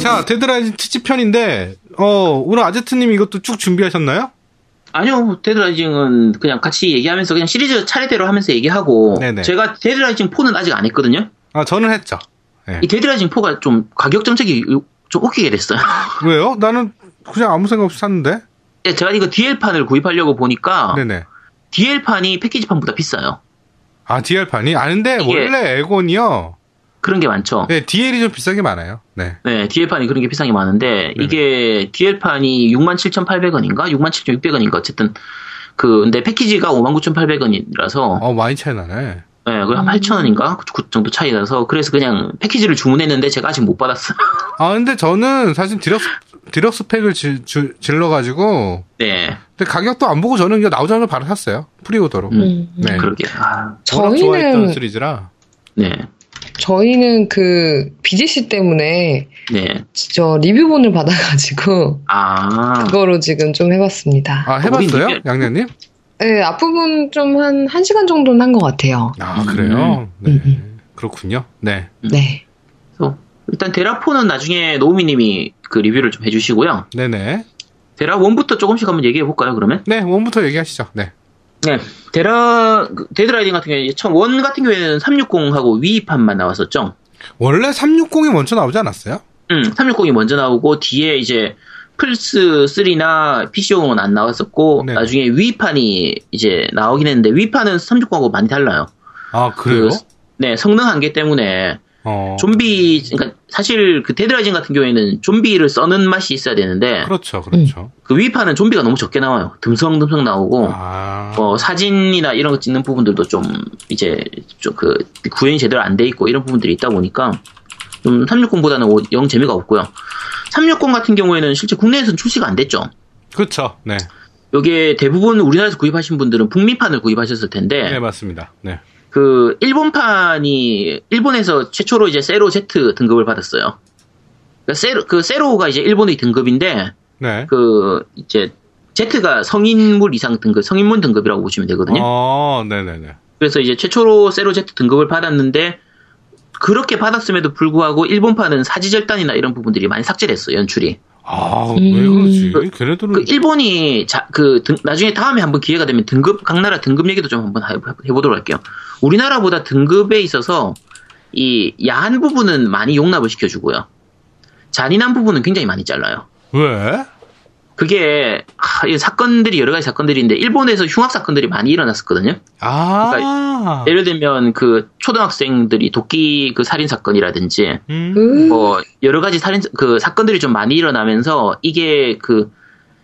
자, 데드라이징 특집편인데, 어, 오늘 아제트님 이것도 쭉 준비하셨나요? 아니요, 데드라이징은 그냥 같이 얘기하면서 그냥 시리즈 차례대로 하면서 얘기하고 네네. 제가 데드라이징 4는 아직 안 했거든요. 아, 저는 했죠. 네. 이 데드라이징 4가 좀 가격 정책이 좀 웃기게 됐어요. 왜요? 나는 그냥 아무 생각 없이 샀는데? 네, 제가 이거 DL판을 구입하려고 보니까 네네. DL판이 패키지판보다 비싸요. 아, DL판이? 아는데, 원래 에곤이요. 그런 게 많죠. 네, DL이 좀 비싼 게 많아요. 네. 네, DL판이 그런 게 비싼 게 많은데, 네네. 이게 DL판이 67,800원인가? 67,600원인가? 어쨌든, 그, 근데 패키지가 59,800원이라서, 어, 많이 차이 나네. 네, 거의 한 8,000원인가? 그 정도 차이 나서, 그래서 그냥 패키지를 주문했는데 제가 아직 못 받았어요. 아, 근데 저는 사실 디럭스, 디럭스 팩을 질, 줄- 질러가지고, 네, 근데 가격도 안 보고 저는 이거 나오자마자 바로 샀어요. pre-order로. 음. 네. 그러게. 아, 저희는- 좋아했던 시리즈라. 네, 저희는 그 BGC 때문에 네. 저 리뷰본을 받아가지고 아, 그거로 지금 좀 해봤습니다. 아, 해봤어요? 이게- 양녀님? 네, 앞부분 좀 한 1시간 정도는 한 것 같아요. 아, 그래요? 네. 음, 그렇군요. 네. 네. 그래서 일단 데라포는 나중에 노우미님이 그 리뷰를 좀 해주시고요. 네네. 데라 1부터 조금씩 한번 얘기해 볼까요, 그러면? 네, 원부터 얘기하시죠. 네. 네. 데라, 그 데드라이징 같은 경우에, 처음, one 같은 경우에는 360하고 Wii판만 나왔었죠. 원래 360이 먼저 나오지 않았어요? 음, 360이 먼저 나오고, 뒤에 이제, 플스3나 PC용은 안 나왔었고, 네. 나중에 Wii판이 이제 나오긴 했는데, Wii판은 360하고 많이 달라요. 아, 그래요? 그, 네, 성능 한계 때문에, 어. 좀비, 그러니까 사실 그 데드라이징 같은 경우에는 좀비를 써는 맛이 있어야 되는데, 그렇죠, 그렇죠. 그 Wii판은 좀비가 너무 적게 나와요. 듬성듬성 나오고, 아. 뭐 사진이나 이런 거 찍는 부분들도 좀 이제 좀 그 구현이 제대로 안 돼 있고 이런 부분들이 있다 보니까 좀 360보다는 영 재미가 없고요. 360 같은 경우에는 실제 국내에서는 출시가 안 됐죠. 그렇죠. 네. 요게 대부분 우리나라에서 구입하신 분들은 북미판을 구입하셨을 텐데 네, 맞습니다. 네. 그 일본판이 일본에서 최초로 이제 세로 Z 등급을 받았어요. 그러니까 세로 그 세로가 이제 일본의 등급인데 네. 그 이제 Z가 성인물 이상 등급, 성인문 등급이라고 보시면 되거든요. 어, 네네네. 그래서 이제 최초로 세로 Z 등급을 받았는데 그렇게 받았음에도 불구하고 일본판은 사지절단이나 이런 부분들이 많이 삭제됐어요 연출이. 아, 음. 왜 그러지? 걔네들은. 그 일본이 자, 그 등- 나중에 다음에 한번 기회가 되면 등급 각 나라 등급 얘기도 좀 한번 해- 해보도록 할게요. 우리나라보다 등급에 있어서 이 야한 부분은 많이 용납을 시켜주고요. 잔인한 부분은 굉장히 많이 잘라요. 왜? 그게 하, 이 사건들이 여러 가지 사건들인데 일본에서 흉악 사건들이 많이 일어났었거든요. 아. 예를 들면 그 초등학생들이 도끼 그 살인 사건이라든지 음. 음, 뭐 여러 가지 살인 그 사건들이 좀 많이 일어나면서 이게 그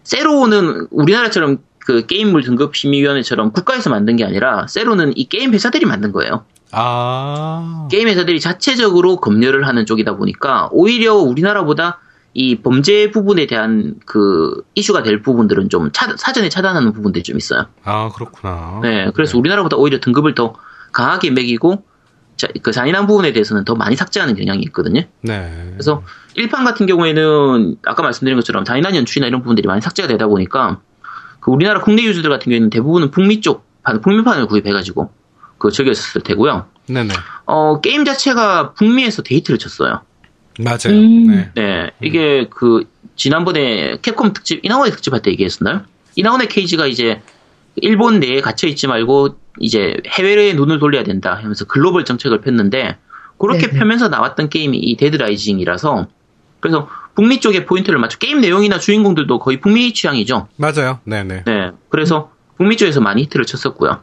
세로는 우리나라처럼 그 게임물 등급 심의위원회처럼 국가에서 만든 게 아니라 세로는 이 게임 회사들이 만든 거예요. 아. 게임 회사들이 자체적으로 검열을 하는 쪽이다 보니까 오히려 우리나라보다 이 범죄 부분에 대한 그 이슈가 될 부분들은 좀 차- 사전에 차단하는 부분들이 좀 있어요. 아, 그렇구나. 네, 그래서 우리나라보다 오히려 등급을 더 강하게 매기고 자, 그 잔인한 부분에 대해서는 더 많이 삭제하는 경향이 있거든요. 네. 그래서 1판 같은 경우에는 아까 말씀드린 것처럼 잔인한 연출이나 이런 부분들이 많이 삭제가 되다 보니까 그 우리나라 국내 유저들 같은 경우에는 대부분은 북미 쪽 판, 북미판을 구입해가지고 그 즐겼을 테고요. 네네. 어, 게임 자체가 북미에서 대히트를 쳤어요. 맞아요. 음. 네. 네, 이게 그 지난번에 캡콤 특집 이나후네 특집 할 때 얘기했었나요? 이나후네 케이지가 이제 일본 내에 갇혀 있지 말고 이제 해외에 눈을 돌려야 된다 하면서 글로벌 정책을 폈는데 그렇게 네네. 펴면서 나왔던 게임이 이 데드라이징이라서 그래서 북미 쪽에 포인트를 맞춰 게임 내용이나 주인공들도 거의 북미 취향이죠. 맞아요. 네네. 네, 그래서 북미 쪽에서 많이 히트를 쳤었고요.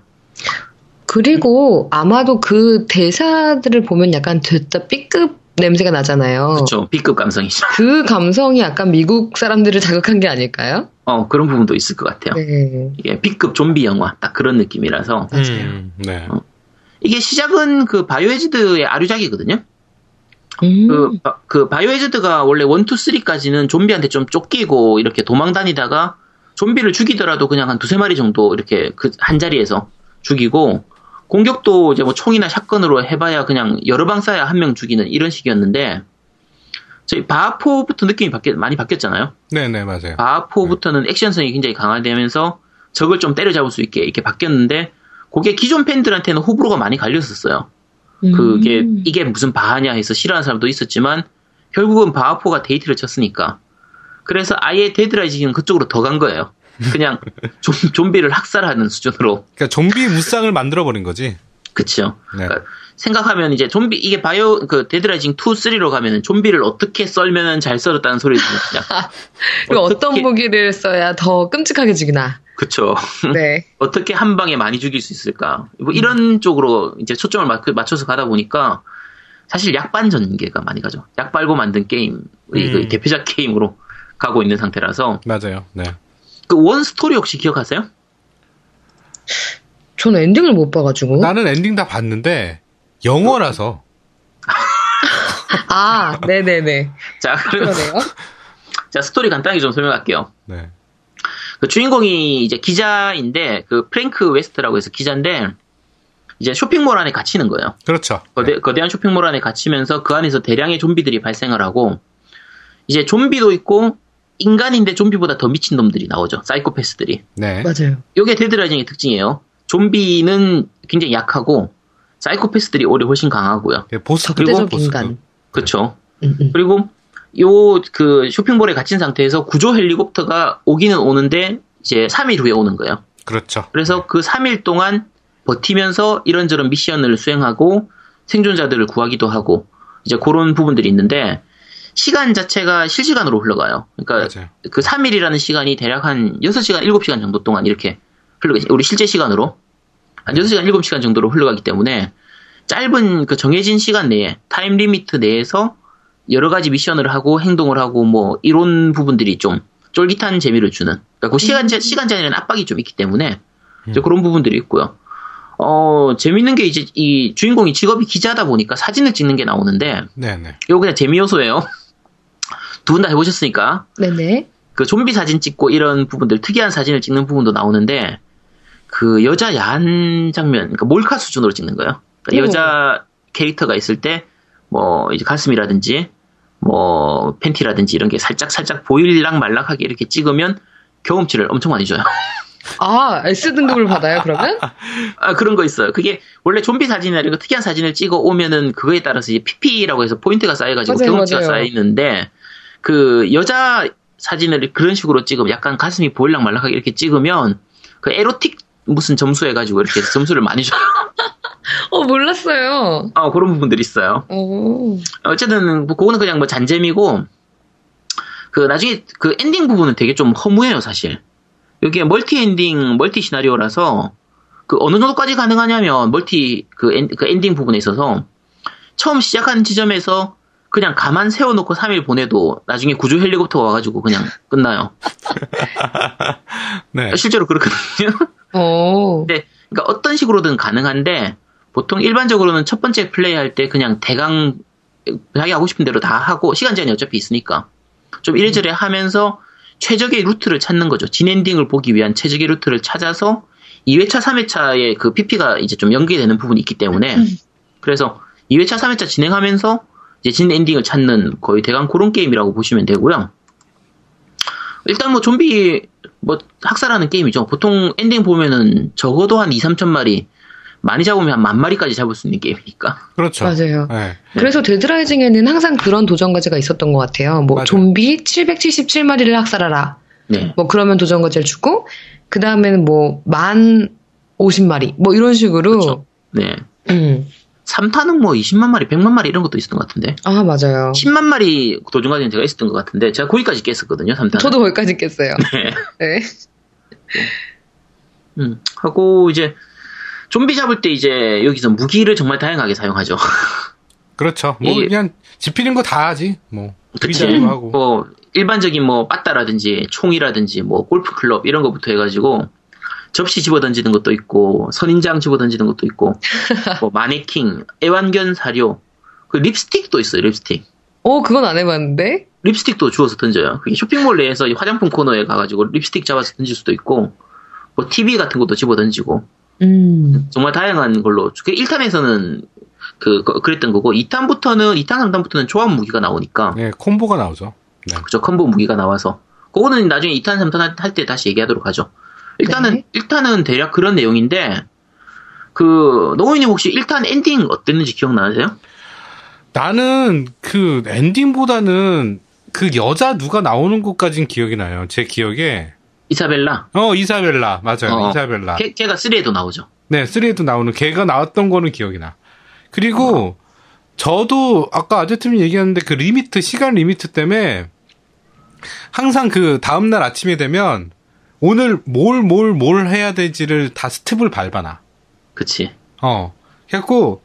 그리고 아마도 그 대사들을 보면 약간 됐다 B급 냄새가 나잖아요. 그렇죠, B급 감성이죠. 그 감성이 약간 미국 사람들을 자극한 게 아닐까요? 어 그런 부분도 있을 것 같아요. 네. 이게 B급 좀비 영화 딱 그런 느낌이라서 맞아요. 음, 네. 어. 이게 시작은 그 바이오헤즈드의 아류작이거든요. 음. 그, 바- 그 바이오헤즈드가 원래 1, 2, 3까지는 좀비한테 좀 쫓기고 이렇게 도망 다니다가 좀비를 죽이더라도 그냥 한 두세 마리 정도 이렇게 그 한 자리에서 죽이고 공격도 이제 뭐 총이나 샷건으로 해봐야 그냥 여러 방 쏴야 한 명 죽이는 이런 식이었는데 저희 바하포부터 느낌이 바뀌, 많이 바뀌었잖아요. 네네, 맞아요. 바하포부터는 액션성이 굉장히 강화되면서 적을 좀 때려잡을 수 있게 이렇게 바뀌었는데 그게 기존 팬들한테는 호불호가 많이 갈렸었어요. 그게 음. 이게 무슨 바하냐 해서 싫어하는 사람도 있었지만 결국은 바하 four가 대히트를 쳤으니까. 그래서 아예 데드라이징은 그쪽으로 더 간 거예요. 그냥 좀, 좀비를 학살하는 수준으로. 그러니까 좀비 무쌍을 만들어 버린 거지. 그쵸. 네. 그러니까 생각하면 이제 좀비, 이게 바이오, 그 데드라이징 2, 3로 가면은 좀비를 어떻게 썰면은 잘 썰었다는 소리 들을 수 있냐. 그리고 어떤 무기를 써야 더 끔찍하게 죽이나. 그쵸. 네. 어떻게 한 방에 많이 죽일 수 있을까. 뭐 이런 쪽으로 이제 초점을 맞- 맞춰서 가다 보니까 사실 약 빤 전개가 많이 가죠. 약 빨고 만든 게임, 그 음. 대표작 게임으로 가고 있는 상태라서 맞아요. 네. 그 one 스토리 혹시 기억하세요? 저는 엔딩을 못 봐가지고. 나는 엔딩 다 봤는데 영어라서 아, 네네네. 자, 그러면. 자 스토리 간단하게 좀 설명할게요. 네. 그 주인공이 이제 기자인데 그 프랭크 웨스트라고 해서 기자인데 이제 쇼핑몰 안에 갇히는 거예요. 그렇죠. 거대, 거대한 쇼핑몰 안에 갇히면서 그 안에서 대량의 좀비들이 발생을 하고 이제 좀비도 있고 인간인데 좀비보다 더 미친 놈들이 나오죠. 사이코패스들이. 네. 맞아요. 요게 데드라이징의 특징이에요. 좀비는 굉장히 약하고 사이코패스들이 오히려 훨씬 강하고요. 네. 보스 적대적 보스. 인간. 그렇죠. 음, 음. 그리고 요 그 쇼핑몰에 갇힌 상태에서 구조 헬리콥터가 오기는 오는데 이제 3일 후에 오는 거예요. 그렇죠. 그래서 그 3일 동안 버티면서 이런저런 미션을 수행하고 생존자들을 구하기도 하고 이제 그런 부분들이 있는데 시간 자체가 실시간으로 흘러가요. 그러니까 맞아요. 그 3일이라는 시간이 대략 한 6시간, 7시간 정도 동안 이렇게 흘러가, 우리 실제 시간으로 한 6시간, 7시간 정도로 흘러가기 때문에 짧은 그 정해진 시간 내에, time limit 내에서 여러 가지 미션을 하고 행동을 하고 뭐 이런 부분들이 좀 쫄깃한 재미를 주는, 그러니까 그 시간, 제- 시간 제한이라는 압박이 좀 있기 때문에 이제 그런 부분들이 있고요. 어, 재밌는 게 이제 이 주인공이 직업이 기자다 보니까 사진을 찍는 게 나오는데 네네. 이거 그냥 재미 요소예요. 두 분 다 해보셨으니까 네네. 그 좀비 사진 찍고 이런 부분들 특이한 사진을 찍는 부분도 나오는데 그 여자 야한 장면 그러니까 몰카 수준으로 찍는 거예요. 그러니까 오. 여자 캐릭터가 있을 때 뭐 이제 가슴이라든지 뭐 팬티라든지 이런 게 살짝 살짝 보일락 말락하게 이렇게 찍으면 경험치를 엄청 많이 줘요. 아, S등급을 받아요, 그러면? 아, 그런 거 있어요. 그게 원래 좀비 사진이나 이런 거 특이한 사진을 찍어 오면은 그거에 따라서 이제 PP라고 해서 포인트가 쌓여가지고 맞아요, 경험치가 맞아요. 쌓이는데 그 여자 사진을 그런 식으로 찍으면 약간 가슴이 보일락 말락하게 이렇게 찍으면 그 에로틱 무슨 점수 해가지고 이렇게 점수를 많이 줘요. 어, 몰랐어요. 아, 그런 부분들이 있어요. 오. 어쨌든 뭐 그거는 그냥 뭐 잔재미고 그 나중에 그 엔딩 부분은 되게 좀 허무해요 사실. 이게 멀티 엔딩 멀티 시나리오라서 그 어느 정도까지 가능하냐면 멀티 그, 엔, 그 엔딩 부분에 있어서 처음 시작하는 지점에서 그냥 가만 세워놓고 3일 보내도 나중에 구조 헬리콥터가 와가지고 그냥 끝나요. 네. 실제로 그렇거든요. 오. 네, 그러니까 어떤 식으로든 가능한데 보통 일반적으로는 첫 번째 플레이 할 때 그냥 대강 자기 하고 싶은 대로 다 하고 시간 제한이 어차피 있으니까 좀 이래저래 하면서 최적의 루트를 찾는 거죠. 진 엔딩을 보기 위한 최적의 루트를 찾아서 2회차, 3회차에 그 PP가 이제 좀 연계되는 부분이 있기 때문에 그래서 2회차, 3회차 진행하면서 이제 진 엔딩을 찾는 거의 대강 그런 게임이라고 보시면 되고요. 일단 뭐 좀비 뭐 학살하는 게임이죠. 보통 엔딩 보면은 적어도 한 2, 3천 마리 많이 잡으면 한 만 마리까지 잡을 수 있는 게임이니까. 그렇죠. 맞아요. 네. 그래서 데드라이징에는 항상 그런 도전 과제가 있었던 것 같아요. 뭐 맞아요. 좀비 777마리를 학살하라. 네. 뭐 그러면 도전 과제를 주고 그 다음에는 뭐 만 50마리 뭐 이런 식으로. 그렇죠. 네. 음. 3탄은 뭐 20만 마리, 100만 마리 이런 것도 있었던 것 같은데. 아 맞아요. 10만 마리 도전까지는 제가 있었던 것 같은데 제가 거기까지 깼었거든요. 3탄. 저도 거기까지 깼어요. 네. 네. 음. 하고 이제 좀비 잡을 때 이제 여기서 무기를 정말 다양하게 사용하죠. 그렇죠. 뭐 이- 그냥 집히는 거 다 하지. 뭐 그치. 하고. 뭐 일반적인 뭐 빠따라든지 총이라든지 뭐 골프 클럽 이런 것부터 해가지고 접시 집어 던지는 것도 있고 선인장 집어 던지는 것도 있고 뭐 마네킹, 애완견 사료, 그 립스틱도 있어요. 립스틱. 어 그건 안 해봤는데. 립스틱도 주워서 던져요. 그게 쇼핑몰 내에서 이 화장품 코너에 가가지고 립스틱 잡아서 던질 수도 있고 뭐 TV 같은 것도 집어 던지고 음. 정말 다양한 걸로. 그 1탄에서는 그, 그- 그랬던 거고, 2탄부터는, 2탄, 3탄부터는 조합 무기가 나오니까, 네, 콤보가 나오죠. 네. 그죠, 콤보 무기가 나와서. 그거는 나중에 2탄, 3탄 할 때 다시 얘기하도록 하죠. 일단은, 네. 1탄은 대략 그런 내용인데, 그, 노우이님 혹시 1탄 엔딩 어땠는지 기억나세요? 나는 그그 엔딩보다는 그 여자 누가 나오는 것까진 기억이 나요. 제 기억에. 이사벨라. 어, 이사벨라. 맞아요. 어. 이사벨라. 걔, 걔가 3에도 나오죠. 네, 3에도 나오는 걔가 나왔던 거는 기억이 나. 그리고 저도 아까 아제트님 얘기했는데 그 limit, 시간 limit 때문에 항상 그 다음날 아침이 되면 오늘 뭘, 뭘, 뭘 해야 될지를 다 스텝을 밟아놔. 그치. 어. 그래갖고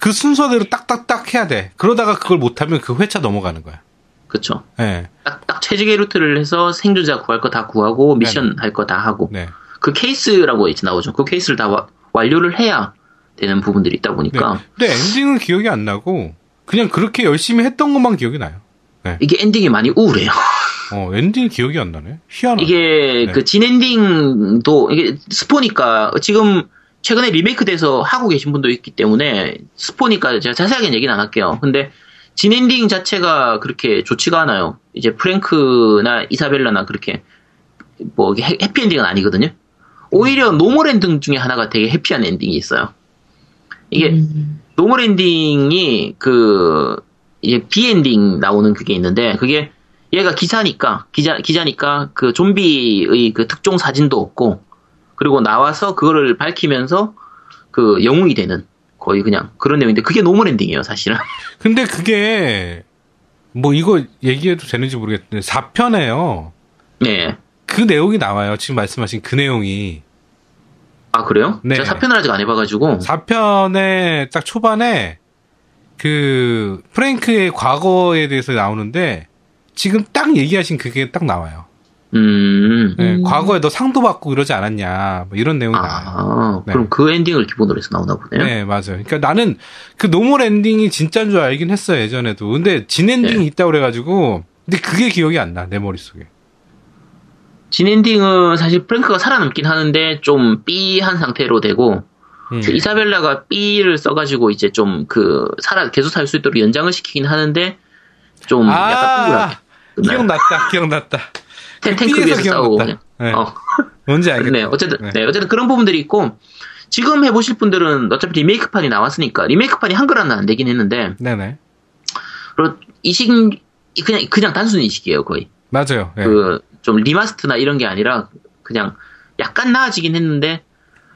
그 순서대로 딱딱딱 해야 돼. 그러다가 그걸 못하면 그 회차 넘어가는 거야. 그쵸. 네. 딱, 딱 최적의 루트를 해서 생존자 구할 거 다 구하고 미션 할거 다 하고 네. 그 케이스라고 이제 나오죠. 그 케이스를 다 와- 완료를 해야 되는 부분들이 있다 네. 보니까 근데 엔딩은 기억이 안 나고 그냥 그렇게 열심히 했던 것만 기억이 나요. 이게 엔딩이 많이 우울해요. 어, 엔딩 기억이 안 나네. 희한하네. 이게 네. 그 진엔딩도 이게 스포니까 지금 최근에 리메이크돼서 하고 계신 분도 있기 때문에 스포니까 제가 자세하게는 얘기는 안 할게요. 근데 진엔딩 자체가 그렇게 좋지가 않아요. 이제 프랭크나 이사벨라나 그렇게 뭐 이게 해- 해피엔딩은 아니거든요. 오히려 normal ending 중에 하나가 되게 해피한 ending이 있어요. 이게 음. normal ending이 그 이제 B ending 나오는 그게 있는데 그게 얘가 기사니까 기자 기자니까 그 좀비의 그 특종 사진도 없고 그리고 나와서 그거를 밝히면서 그 영웅이 되는 거의 그냥 그런 내용인데 그게 normal ending이에요 사실은 근데 그게 뭐 이거 얘기해도 되는지 모르겠는데 4편에요. 네. 그 내용이 나와요. 지금 말씀하신 그 내용이. 아 그래요? 네. 제가 사편을 아직 안 해봐가지고 4편의 딱 초반에 그 프랭크의 과거에 대해서 나오는데 지금 딱 얘기하신 그게 딱 나와요. 음. 네, 음. 과거에 너 상도 받고 그러지 않았냐. 뭐 이런 내용이 나와요. 아, 네. 그럼 그 엔딩을 기본으로 해서 나오나 보네요. 네, 맞아요. 그러니까 나는 그 normal ending이 진짜인 줄 알긴 했어요, 예전에도. 근데 진 엔딩이 네. 있다고 그래가지고. 근데 그게 기억이 안 나, 내 머릿속에. 진 엔딩은 사실 프랭크가 살아남긴 하는데 좀 삐한 상태로 되고 음. 그 이사벨라가 B를 써가지고 이제 좀 그 살아 계속 살 수 있도록 연장을 시키긴 하는데 좀 약간 아, 끝나요. 기억났다, 기억났다. 탱- 그 탱크 B에서 위에서 싸우고 그냥. 네. 어, 뭔지 알겠다. 네, 어쨌든 네. 네, 어쨌든 그런 부분들이 있고 지금 해보실 분들은 어차피 리메이크판이 나왔으니까 리메이크판이 한글 하나 안 되긴 했는데 네네. 그리고 이식 그냥 그냥 단순 이식이에요 거의 맞아요. 네. 그좀 remaster나 이런 게 아니라 그냥 약간 나아지긴 했는데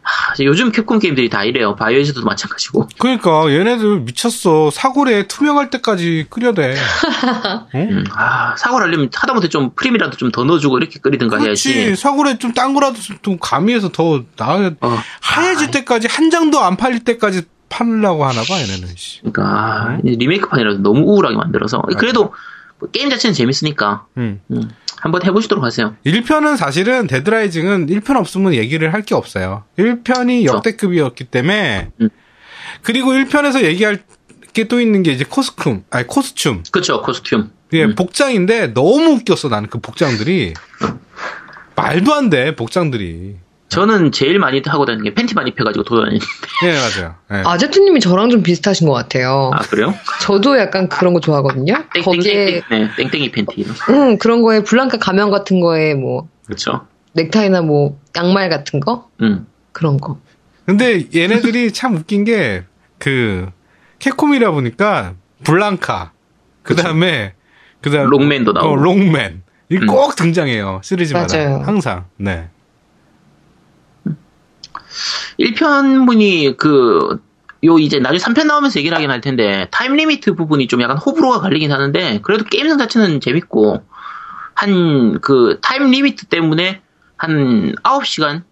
하, 요즘 캡콤 게임들이 다 이래요 바이오에서도 마찬가지고 그러니까 얘네들 미쳤어. 사골에 투명할 때까지 끓여대. 응? 음, 아, 사골을 하려면 하다못해 좀 프림이라도 좀 더 넣어주고 이렇게 끓이든가 그렇지. 해야지. 사골에 좀 딴 거라도 좀- 좀 가미해서 더 나아야 어, 하얘질 아, 때까지 한 장도 안 팔릴 때까지 팔려고 하나 봐 얘네는. 씨. 그러니까 아, 리메이크판이라도 너무 우울하게 만들어서 그래도 뭐 게임 자체는 재밌으니까 음. 음, 한번 해보시도록 하세요. 1편은 사실은 Dead Rising은 1편 없으면 얘기를 할 게 없어요. 1편이 그렇죠. 역대급이었기 때문에 음. 그리고 1편에서 얘기할 게 또 있는 게 이제 코스튬, 아니 코스튬. 그쵸 코스튬. 이게 음. 복장인데 너무 웃겼어 나는 그 복장들이 말도 안 돼 복장들이. 저는 제일 많이 하고 다니는 게 팬티만 입혀가지고 돌아다니는. 네 맞아요. 네. 아제트님이 저랑 좀 비슷하신 것 같아요. 아 그래요? 저도 약간 그런 거 좋아하거든요. 거기에 땡 땡땡, 네, 땡땡이 팬티. 음, 그런 거에 블랑카 가면 같은 거에 뭐 그쵸. 넥타이나 뭐 양말 같은 거 음. 그런 거. 근데 얘네들이 참 웃긴 게 그 Capcom이라 보니까 블랑카 그 다음에 그 다음 록맨도 나오고. 어, 록맨 이 음. 꼭 등장해요 시리즈마다 맞아요. 항상. 네. 1편분이 그, 요 이제 나중에 3편 나오면서 얘기를 하긴 할 텐데, time limit 부분이 좀 약간 호불호가 갈리긴 하는데, 그래도 게임성 자체는 재밌고, 한, 그, time limit 때문에 한 9시간?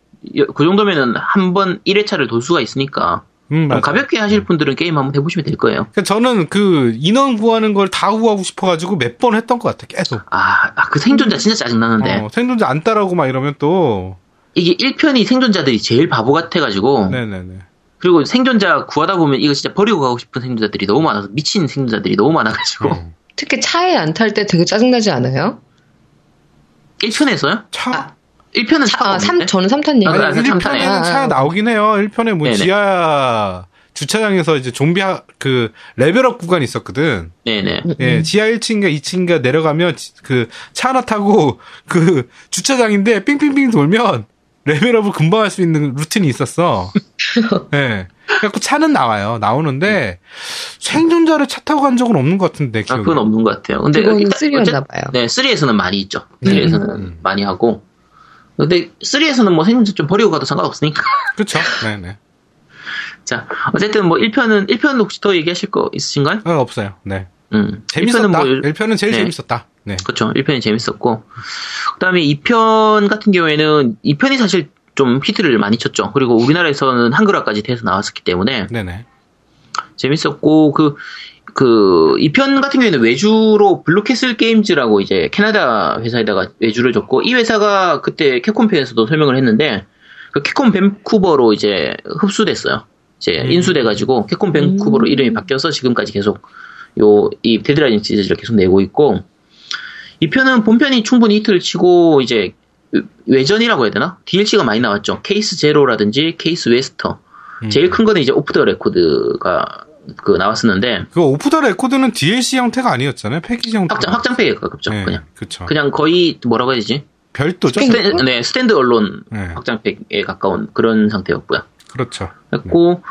그 정도면은 한 번 1회차를 돌 수가 있으니까, 음. 가볍게 하실 분들은 게임 한번 해보시면 될 거예요. 그러니까 저는 그 인원 구하는 걸 다 구하고 싶어가지고 몇 번 했던 것 같아 계속. 아, 아, 그 생존자 진짜 짜증나는데, 어, 생존자 안 따라오고 막 이러면 또 이게 1편이 생존자들이 제일 바보 같아가지고, 네네네. 그리고 생존자 구하다 보면 이거 진짜 버리고 가고 싶은 생존자들이 너무 많아서, 미친 생존자들이 너무 많아가지고, 음. 특히 차에 안 탈 때 되게 짜증나지 않아요? 1편에서요? 차. 1편은 차가 아, 삼, 없는데? 저는 3탄 얘기. 아, 아니, 아, 삼 탄에. 1편에는 아, 차 아. 나오긴 해요. 1편에 뭐 네네. 지하 주차장에서 이제 좀비 하, 그 레벨업 구간이 있었거든. 네네. 예, 음. 지하 1층인가 2층인가 내려가면 그 차 하나 타고 그 주차장인데 삥삥삥 돌면 레벨업을 금방 할 수 있는 루틴이 있었어. 예. 그래갖고 차는 나와요. 나오는데 생존자를 차 타고 간 적은 없는 것 같은데 아, 기억이. 그건 없는 것 같아요. 근데 그건 일단 쓰리였나 어쨌- 봐요. 네, 3에서는 많이 있죠. 음. 3에서는 음. 많이 하고. 근데 3에서는 뭐 생존자 좀 버리고 가도 상관없으니까. 그렇죠. 네 네. 자, 어쨌든 뭐 1편은 1편 혹시 더 얘기하실 거 있으신가요? 어, 없어요. 네. 음. 재밌었다. 1편은 뭐 1편은 제일 네. 재밌었다. 네. 그렇죠. 1편이 재밌었고. 그다음에 2편 같은 경우에는 2편이 사실 좀 히트를 많이 쳤죠. 그리고 우리나라에서는 한글화까지 돼서 나왔었기 때문에 네네. 재밌었고 그 그, 2편 같은 경우에는 외주로 Blue Castle Games라고 이제 캐나다 회사에다가 외주를 줬고, 이 회사가 그때 캡콤 편에서도 설명을 했는데, 그 Capcom Vancouver로 이제 흡수됐어요. 이제 음. 인수돼가지고, Capcom Vancouver로 음. 이름이 바뀌어서 지금까지 계속 요, 이 Dead Rising 시리즈를 계속 내고 있고, 2편은 본편이 충분히 히트를 치고, 이제 외전이라고 해야 되나? DLC가 많이 나왔죠. Case Zero라든지 Case West. 음. 제일 큰 거는 이제 Off the Record가 그 나왔었는데 그 Off the Record는 DLC 형태가 아니었잖아요. 패키지 형태. 확장 확장팩에 가깝죠. 네, 그냥 그쵸. 그냥 거의 뭐라고 해야 되지? 별도죠. stand? stan, 네 stand alone 네, 확장팩에 가까운 그런 상태였고요. 그렇죠. 했고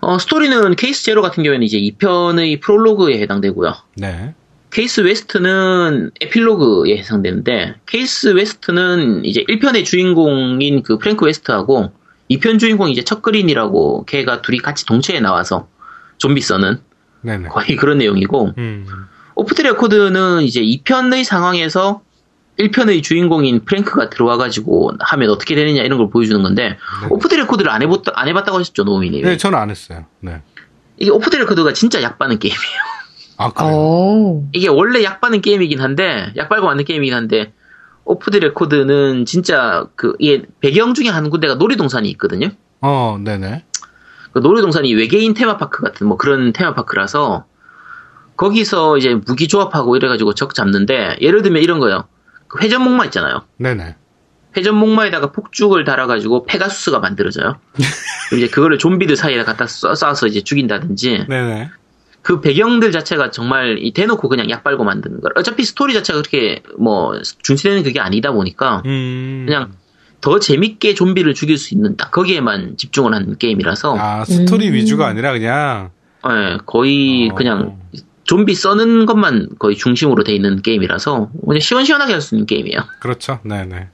어, 스토리는 Case Zero 같은 경우에는 이제 2편의 프롤로그에 해당되고요. 네. Case West는 에필로그에 해당되는데 Case West는 이제 1편의 주인공인 그 프랭크 웨스트하고 2편 주인공이 이제 척그린이라고 걔가 둘이 같이 동시에 나와서 좀비 써는 네네. 거의 그런 내용이고 음. Off the Record는 이제 2편의 상황에서 1편의 주인공인 프랭크가 들어와가지고 하면 어떻게 되느냐 이런 걸 보여주는 건데 Off the Record를 안 해봤다 안 해봤다고 하셨죠 노우미님 네, 저는 안 했어요. 네. 이게 Off the Record가 진짜 약 빠는 게임이에요 아, 그래요? 어. 이게 원래 약 빠는 게임이긴 한데 약 빨고 만든 게임이긴 한데 Off the Record는 진짜 그 이게 배경 중에 한 군데가 놀이동산이 있거든요 어, 네네. 그 놀이동산이 외계인 테마파크 같은 뭐 그런 테마파크라서 거기서 이제 무기 조합하고 이래가지고 적 잡는데 예를 들면 이런 거요. 그 회전 목마 있잖아요. 네네. 회전 목마에다가 폭죽을 달아가지고 페가수스가 만들어져요. 이제 그거를 좀비들 사이에 갖다 쏴, 쏴서 이제 죽인다든지 네네. 그 배경들 자체가 정말 이 대놓고 그냥 약 빨고 만드는 거. 어차피 스토리 자체가 그렇게 뭐 중시되는 그게 아니다 보니까 음. 그냥 더 재밌게 좀비를 죽일 수 있는 딱 거기에만 집중을 한 게임이라서 아, 스토리 음. 위주가 아니라 그냥. 예, 거의 어. 그냥 좀비 써는 것만 거의 중심으로 돼 있는 게임이라서 그냥 시원시원하게 할 수 있는 게임이에요. 그렇죠. 네네.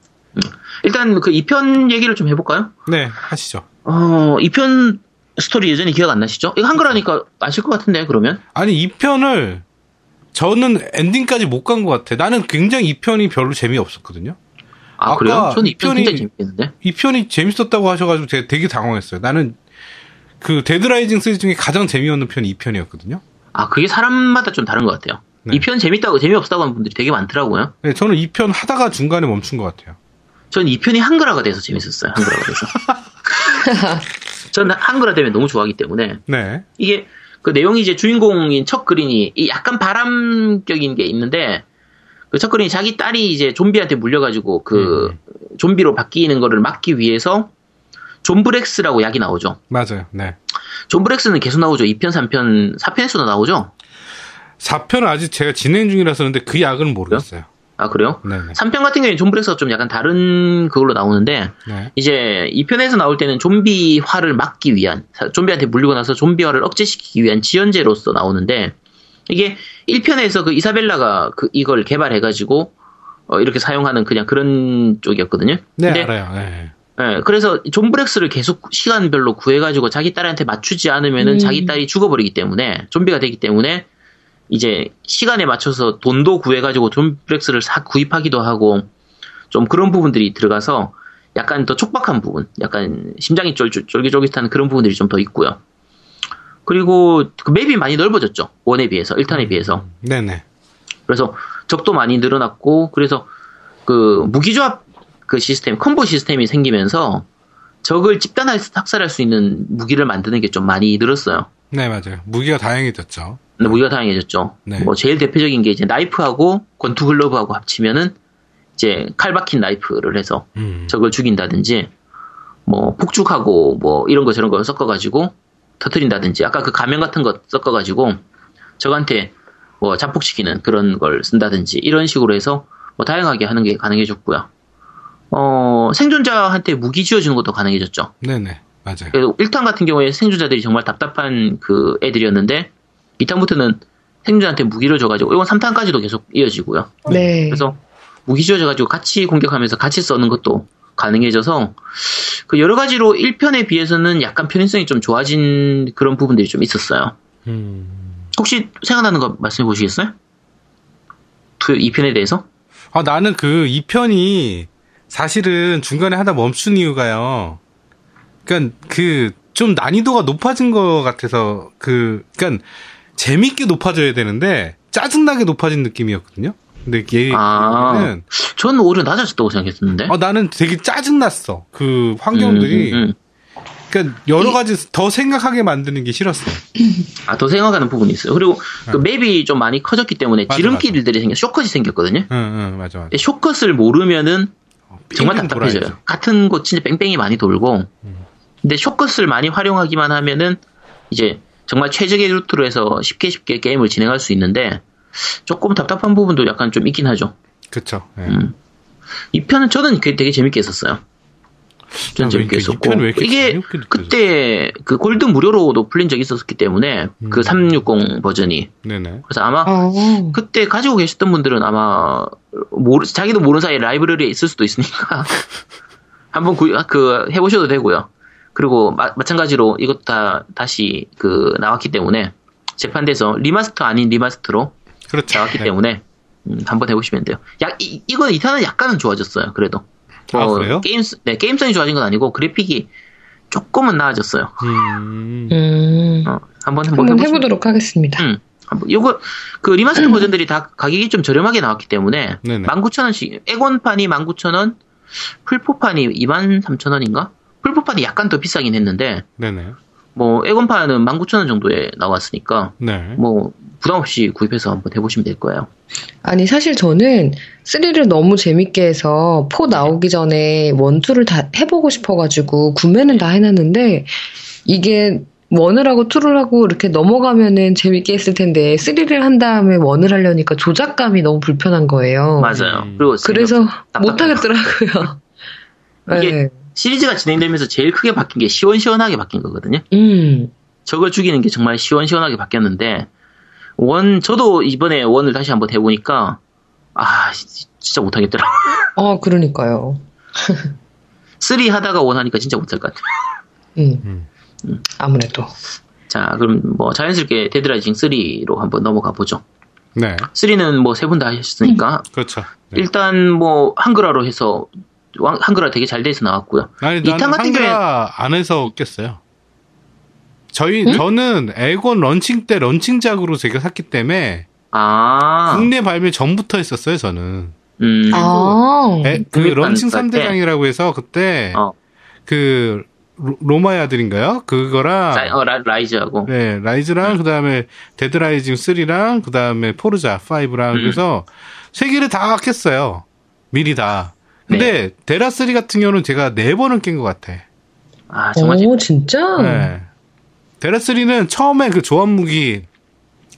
일단 그 2편 얘기를 좀 해볼까요? 네, 하시죠. 어, 2편 스토리 여전히 기억 안 나시죠? 이거 한글화니까 아실 것 같은데 그러면? 아니, 이 편을 저는 엔딩까지 못 간 것 같아. 나는 굉장히 이 편이 별로 재미없었거든요. 아 그래요? 저는 2편 2편이 굉장히 재밌겠는데? 이 편이 재밌었다고 하셔가지고 제가 되게 당황했어요. 나는 그 데드라이징 시리즈 중에 가장 재미없는 편이 이 편이었거든요. 아 그게 사람마다 좀 다른 것 같아요. 네. 2편 재밌다고 재미없다고 하는 분들이 되게 많더라고요. 네, 저는 이 편 하다가 중간에 멈춘 것 같아요. 전 2편이 한글화가 돼서 재밌었어요. 한글화가 돼서. 저는 한글화 되면 너무 좋아하기 때문에 네. 이게 그 내용이 이제 주인공인 척 그린이 이 약간 바람격인 게 있는데 그척 그린이 자기 딸이 이제 좀비한테 물려가지고 그 음. 좀비로 바뀌는 거를 막기 위해서 존브렉스라고 약이 나오죠. 맞아요. 네. 존브렉스는 계속 나오죠. 2편, 3편, 4편에서도 나오죠. 4편은 아직 제가 진행 중이라서 근데 그 약은 모르겠어요. 아 그래요? 네네. 3편 같은 경우에는 존브렉스가 좀 약간 다른 그걸로 나오는데 네. 이제 2편에서 나올 때는 좀비화를 막기 위한 사- 좀비한테 물리고 나서 좀비화를 억제시키기 위한 지연제로서 나오는데 이게 1편에서 그 이사벨라가 그 이걸 개발해가지고 어, 이렇게 사용하는 그냥 그런 쪽이었거든요. 네, 근데 알아요. 네. 예, 그래서 존브렉스를 계속 시간별로 구해가지고 자기 딸한테 맞추지 않으면은 음. 자기 딸이 죽어버리기 때문에 좀비가 되기 때문에 이제 시간에 맞춰서 돈도 구해가지고 존브렉스를 사 구입하기도 하고 좀 그런 부분들이 들어가서 약간 더 촉박한 부분, 약간 심장이 쫄, 쫄깃쫄깃한 그런 부분들이 좀 더 있고요. 그리고 그 맵이 많이 넓어졌죠. 원에 비해서, 1탄에 비해서. 네네. 그래서 적도 많이 늘어났고 그래서 그 무기조합 그 시스템 콤보 시스템이 생기면서 적을 집단 학살할 수 있는 무기를 만드는 게 좀 많이 늘었어요. 네, 맞아요. 무기가 다양해졌죠. 무기가 다양해졌죠. 네. 뭐 제일 대표적인 게 이제 나이프하고 권투 글러브하고 합치면은 이제 칼 박힌 나이프를 해서 음. 적을 죽인다든지 뭐 폭죽하고 뭐 이런 거 저런 거 섞어가지고 터트린다든지 아까 그 가면 같은 거 섞어가지고 적한테 뭐 자폭시키는 그런 걸 쓴다든지 이런 식으로 해서 뭐 다양하게 하는 게 가능해졌고요. 어 생존자한테 무기 쥐어주는 것도 가능해졌죠. 네네. 맞아요. 그래서 1탄 같은 경우에 생존자들이 정말 답답한 그 애들이었는데 2탄부터는 생존자한테 무기를 줘가지고 이건 3탄까지도 계속 이어지고요. 네. 그래서 무기 주어져가지고 같이 공격하면서 같이 써는 것도 가능해져서 그 여러 가지로 1편에 비해서는 약간 편의성이 좀 좋아진 그런 부분들이 좀 있었어요. 음. 혹시 생각나는 거 말씀해 보시겠어요? 2편에 대해서? 아, 나는 그 2편이 사실은 중간에 하다 멈춘 이유가요. 그니까 그 좀 난이도가 높아진 것 같아서 그, 그니까 재밌게 높아져야 되는데 짜증나게 높아진 느낌이었거든요. 근데 이게 아, 저는 오히려 낮아졌다고 생각했었는데. 어, 나는 되게 짜증났어. 그 환경들이. 음, 음, 음. 그러니까 여러 가지 더 생각하게 만드는 게 싫었어. 아, 더 생각하는 부분이 있어요. 그리고 그 맵이 좀 많이 커졌기 때문에 맞아, 지름길들이 생겨, 쇼컷이 생겼거든요. 응, 응, 맞아, 맞아. 쇼컷을 모르면은 정말 빙빙 답답해져요. 돌아야지. 같은 곳 진짜 뺑뺑이 많이 돌고, 음. 근데 쇼컷을 많이 활용하기만 하면은 이제 정말 최적의 루트로 해서 쉽게 쉽게 게임을 진행할 수 있는데 조금 답답한 부분도 약간 좀 있긴 하죠. 그쵸. 예. 음. 이 편은 저는 그- 되게 재밌게 했었어요. 저는 아, 재밌게 했었고 이 편은 왜 이렇게 이게? 그때 그 골드 무료로도 풀린 적이 있었기 때문에 음. 그360 버전이 네네. 그래서 아마 어. 그때 가지고 계셨던 분들은 아마 모르 자기도 모르는 사이에 라이브러리에 있을 수도 있으니까 한번 구, 그 해보셔도 되고요. 그리고 마, 마찬가지로 이것 다 다시 그 나왔기 때문에 재판돼서 remaster 아닌 remaster로 그렇죠. 나왔기 네. 때문에 음, 한번 해보시면 돼요. 야, 이, 이건 이탄은 약간은 좋아졌어요. 그래도 아, 그래요? 게임 네 게임성이 좋아진 건 아니고 그래픽이 조금은 나아졌어요. 음. 어, 음. 한번 한번 한번 해보시면 해보도록 하겠습니다. 음. 한번 요거 그 remaster 버전들이 다 가격이 좀 저렴하게 나왔기 때문에 네네. 19,000원씩 엑원판이 19,000원, 플포판이 23,000원인가? 플포판이 약간 더 비싸긴 했는데 네네. 뭐 액원판은 19,000원 정도에 나왔으니까 네. 뭐 부담 없이 구입해서 한번 해보시면 될 거예요. 아니 사실 저는 3를 너무 재밌게 해서 4 나오기 전에 1, 2를 다 해보고 싶어가지고 구매는 다 해놨는데 이게 1을 하고 2를 하고 이렇게 넘어가면은 재밌게 했을 텐데 3를 한 다음에 1을 하려니까 조작감이 너무 불편한 거예요. 맞아요. 음. 그리고 그래서 답답해요. 못하겠더라고요. 이게- 네. 시리즈가 진행되면서 제일 크게 바뀐 게 시원시원하게 바뀐 거거든요. 음. 적을 죽이는 게 정말 시원시원하게 바뀌었는데 one 저도 이번에 one을 다시 한번 해보니까 아 시- 진짜 못하겠더라. 어, 그러니까요. 3 하다가 one 하니까 진짜 못할 것 같아요. 음. 음. 아무래도. 자 그럼 뭐 자연스럽게 데드라이징 3로 한번 넘어가 보죠. 네. 3는 뭐 세 분 다 하셨으니까 그렇죠. 네. 일단 뭐 한글화로 해서 왕- 한글화 되게 잘 돼서 나왔고요. 아니, 이탄 같은 한글화 안에서 깼어요. 저희, 응? 저는 에곤 런칭 때 launching작으로 제가 샀기 때문에 아, 국내 발매 전부터 했었어요, 저는. 음, 아. 에, 그 런칭 살 때? 3대장이라고 해서 그때 어, 그 로- 로마의 아들인가요? 그거랑 라, 어, 라, 라이즈하고 네, 라이즈랑 그다음에 데드라이징 3랑 그다음에 포르자 5랑 음. 그래서 세 개를 다 깼어요. 미리 다. 근데 네. 데라 3 같은 경우는 제가 네 번은 깬 것 같아. 아 정말 오, 진짜? 네. 데라 3는 처음에 그 조합 무기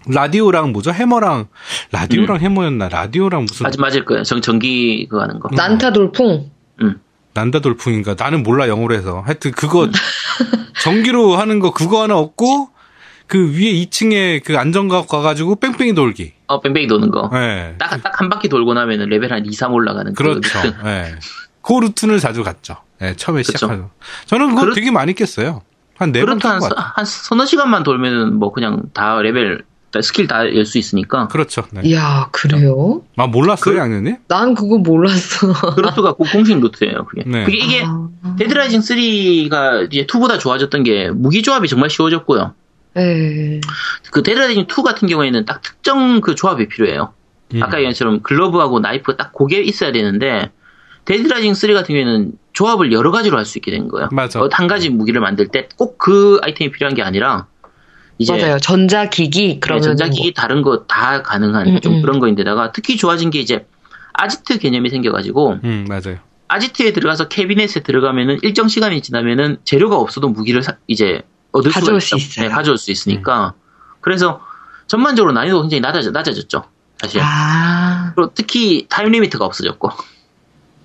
라디오랑 뭐죠? 해머랑 라디오랑 해머였나? 라디오랑 무슨 맞, 맞을 거예요. 정, 전기 그거 하는 거. 난타 돌풍. 난다 돌풍인가? 나는 몰라 영어로 해서. 하여튼 그거 전기로 하는 거 그거 하나 얻고 그 위에 2층에 그 안정각 가가지고 뺑뺑이 돌기. 어, 뺑뺑이 도는 거. 네. 딱, 딱 한 바퀴 돌고 나면은 레벨 한 2, 3 올라가는 그 그렇죠. 루트. 예. 그 루트를 자주 갔죠. 예, 처음에 그쵸. 시작하죠. 저는 그거 그렇- 되게 많이 깼어요. 한 네번 그렇다 깬 한, 것 서-. 한 서너 시간만 돌면은 뭐 그냥 다 레벨, 다 스킬 다 열 수 있으니까. 그렇죠. 네. 이야, 그래요? 아, 몰랐어요, 그- 양년님? 난 그거 몰랐어. 그 루트가 고- 공식 루트예요, 그게. 네. 그게 이게 아. 데드라이징 3가 이제 2보다 좋아졌던 게 무기 조합이 정말 쉬워졌고요. 네. 그 데드라이징 2 같은 경우에는 딱 특정 그 조합이 필요해요. 음. 아까 얘기처럼 글러브하고 나이프가 딱 고게 있어야 되는데 데드라이징 3 같은 경우에는 조합을 여러 가지로 할 수 있게 된 거예요. 맞아. 어, 한 가지 무기를 만들 때 꼭 그 아이템이 필요한 게 아니라 이제 맞아요. 전자기기, 네, 그러면. 전자기기 다른 거 다 가능한 음, 좀 음. 그런 거인데다가 특히 좋아진 게 이제 아지트 개념이 생겨가지고 음, 맞아요. 아지트에 들어가서 캐비넷에 들어가면은 일정 시간이 지나면은 재료가 없어도 무기를 사- 이제 얻을 수가 가져올 수 있죠. 있어요. 네, 가져올 수 있으니까 그래서 전반적으로 난이도가 굉장히 낮아져, 낮아졌죠. 사실. 아, 그리고 특히 time limit가 없어졌고.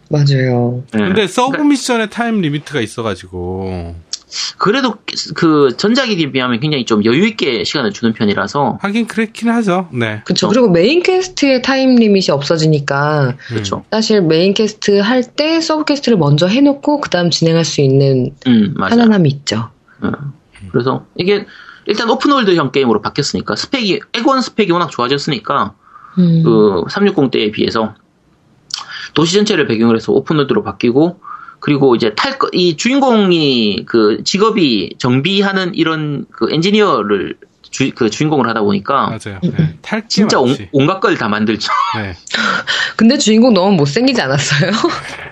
맞아요. 네. 근데 서브 그러니까 미션에 time limit가 있어가지고. 그래도 그 전작에 비하면 굉장히 좀 여유 있게 시간을 주는 편이라서 하긴 그렇긴 하죠. 네. 그쵸. 그쵸. 그리고 main quest의 time limit이 없어지니까 그렇죠. 사실 main quest 할 때 sub quest를 먼저 해놓고 그 다음 진행할 수 있는 음. 편안함이 있죠. 음. 그래서 이게 일단 open world형 게임으로 바뀌었으니까 스펙이 엑원 스펙이 워낙 좋아졌으니까 음. 그 360 때에 비해서 도시 전체를 배경으로 해서 open world로 바뀌고 그리고 이제 탈 이 주인공이 그 직업이 정비하는 이런 그 엔지니어를 주, 그 주인공을 하다 보니까 맞아요. 네. 탈게 진짜 온. 온갖 걸 다 만들죠. 네. 근데 주인공 너무 못생기지 않았어요?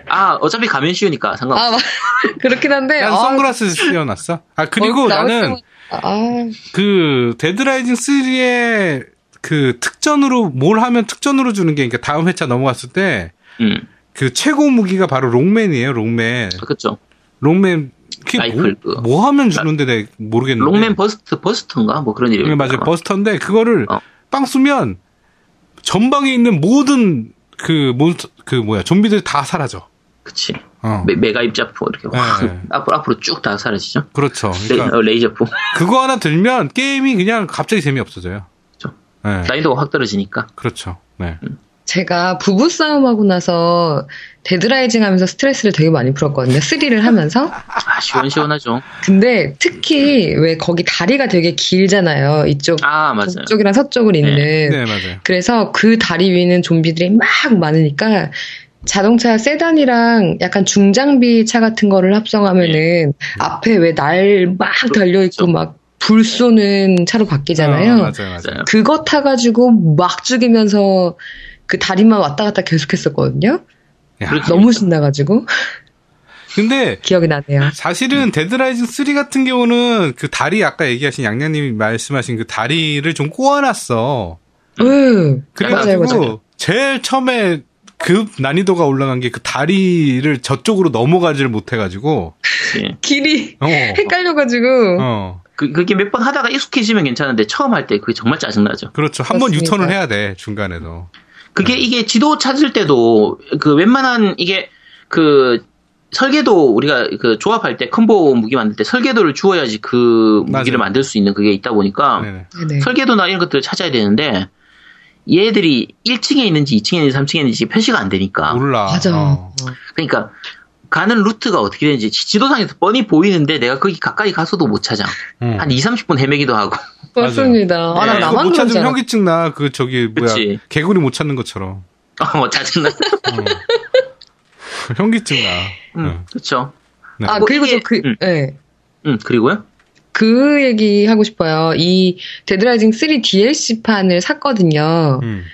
아 어차피 가면 씌우니까 상관없어. 아, 맞- 그렇긴 한데. 난 아, 선글라스 씌워놨어. 아 그리고 나올 나는 아, 그 데드라이징 3의 그 특전으로 뭘 하면 특전으로 주는 게 그러니까 다음 회차 넘어갔을 때그 음, 최고 무기가 바로 록맨이에요. 록맨. 그렇죠. 록맨 라이플, 뭐. 뭐 하면 주는데 내가 모르겠는데. 록맨 burst burst인가 뭐 그런 이름이 네, 맞아요. buster인데 그거를 어. 빵 쏘면 전방에 있는 모든 그 몬스터 그 뭐야 좀비들이 다 사라져. 그치. 어. 메, 메가 입자포 이렇게 확 네. 앞으로 앞으로 쭉 다 사라지죠. 그렇죠. 레, 그러니까 어, 레이저포 그거 하나 들면 게임이 그냥 갑자기 재미 없어져요. 그렇죠. 네. 난이도가 확 떨어지니까. 그렇죠. 네. 제가 부부싸움하고 나서 Dead Rising 하면서 스트레스를 되게 많이 풀었거든요. 3를 하면서. 아 시원시원하죠. 근데 특히 왜 거기 다리가 되게 길잖아요. 이쪽, 아 맞아요. 북쪽이랑 서쪽을 잇는. 네, 맞아요. 그래서 그 다리 위는 좀비들이 막 많으니까 자동차 세단이랑 약간 중장비 차 같은 거를 합성하면은 앞에 왜 날 막 달려있고 그렇죠. 막불 쏘는 차로 바뀌잖아요. 어, 맞아요. 맞아요. 그거 타가지고 막 죽이면서 그 다리만 왔다 갔다 계속했었거든요. 야, 그렇지. 너무 신나가지고 근데 기억이 나네요. 사실은 Dead Rising 3 같은 경우는 그 다리 아까 얘기하신 양양님이 말씀하신 그 다리를 좀 꼬아놨어. 응. 맞아요, 그래가지고 맞아요. 제일 처음에 급 난이도가 올라간 게 그 다리를 저쪽으로 넘어가지를 못해가지고 예. 길이 어, 헷갈려가지고 어 그, 그게 몇 번 하다가 익숙해지면 괜찮은데 처음 할 때 그게 정말 짜증나죠. 그렇죠 한 번. 유턴을 해야 돼 중간에서 그게 이게 지도 찾을 때도 그 웬만한 이게 그 설계도 우리가 그 조합할 때 컴보 무기 만들 때 설계도를 주어야지 그 무기를 맞아요. 만들 수 있는 그게 있다 보니까 네네. 네네. 설계도나 이런 것들을 찾아야 되는데 얘들이 1층에 있는지 2층에 있는지 3층에 있는지 표시가 안 되니까 몰라 맞아. 어. 그러니까 가는 루트가 어떻게 되는지 지- 지도상에서 뻔히 보이는데 내가 거기 가까이 가서도 못 찾아. 응. 한 2, 30분 헤매기도 하고. 맞습니다. 아, 나 네. 나만 못 찾으면 현기증 나 그 저기 뭐야 그치. 개구리 못 찾는 것처럼 어, 뭐 짜증나. 어. 현기증 나 음, 응. 그렇죠. 네. 아, 뭐 그리고 저 그, 음. 예. 음, 그리고요? 그 얘기 하고 싶어요. 이 Dead Rising 3 DLC판을 샀거든요. 음.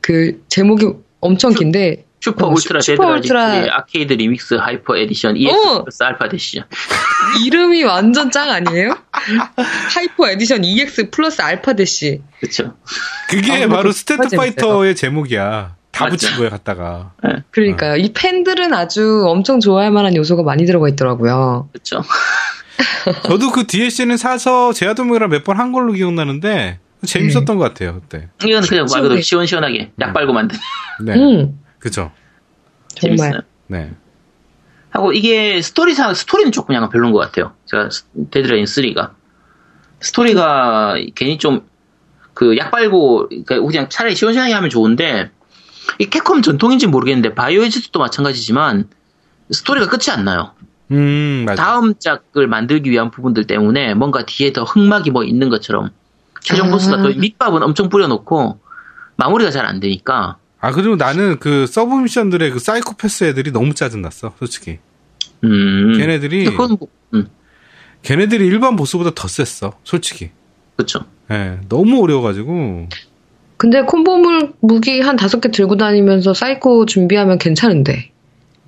그 제목이 엄청 긴데 슈퍼 어, Ultra Su- Super Dead Rising Ultra- Arcade Remix Hyper Edition EX 어! Plus Alpha Dash죠. 이름이 완전 짱 아니에요? Hyper Edition EX Plus Alpha Dash. 그렇죠. 그게 아, 바로 스테트 파이터의 제목이야 다 맞죠. 붙인 거야 갖다가 그러니까요. 이 팬들은 아주 엄청 좋아할 만한 요소가 많이 들어가 있더라고요. 그렇죠. 저도 그 DLC는 사서 제아도목이랑 몇 번 한 걸로 기억나는데 재밌었던 것 같아요 그때. 이건 그냥 말 그대로 시원해. 시원시원하게 약 빨고 만든. 네, 음, 그죠. 정말. 재밌어요. 네, 하고 이게 스토리상 스토리는 조금 약간 별론 것 같아요. 제가 Dead Rising 3가 스토리가 괜히 좀 그 약 빨고 그러니까 그냥 차라리 시원시원하게 하면 좋은데 이 캡콤 전통인지 모르겠는데 Biohazard도 마찬가지지만 스토리가 끝이 안 나요. 음 맞아. 다음 작을 만들기 위한 부분들 때문에 뭔가 뒤에 더 흑막이 뭐 있는 것처럼 최종 아. 보스가 더 밑밥은 엄청 뿌려놓고 마무리가 잘 안 되니까 아 그리고 나는 그 sub mission들의 그 사이코패스 애들이 너무 짜증났어 솔직히. 음 걔네들이 그건 뭐, 음 걔네들이 일반 보스보다 더 셌어 솔직히. 그렇죠. 예, 너무 어려워가지고 근데 combo물 무기 한 다섯 개 들고 다니면서 사이코 준비하면 괜찮은데.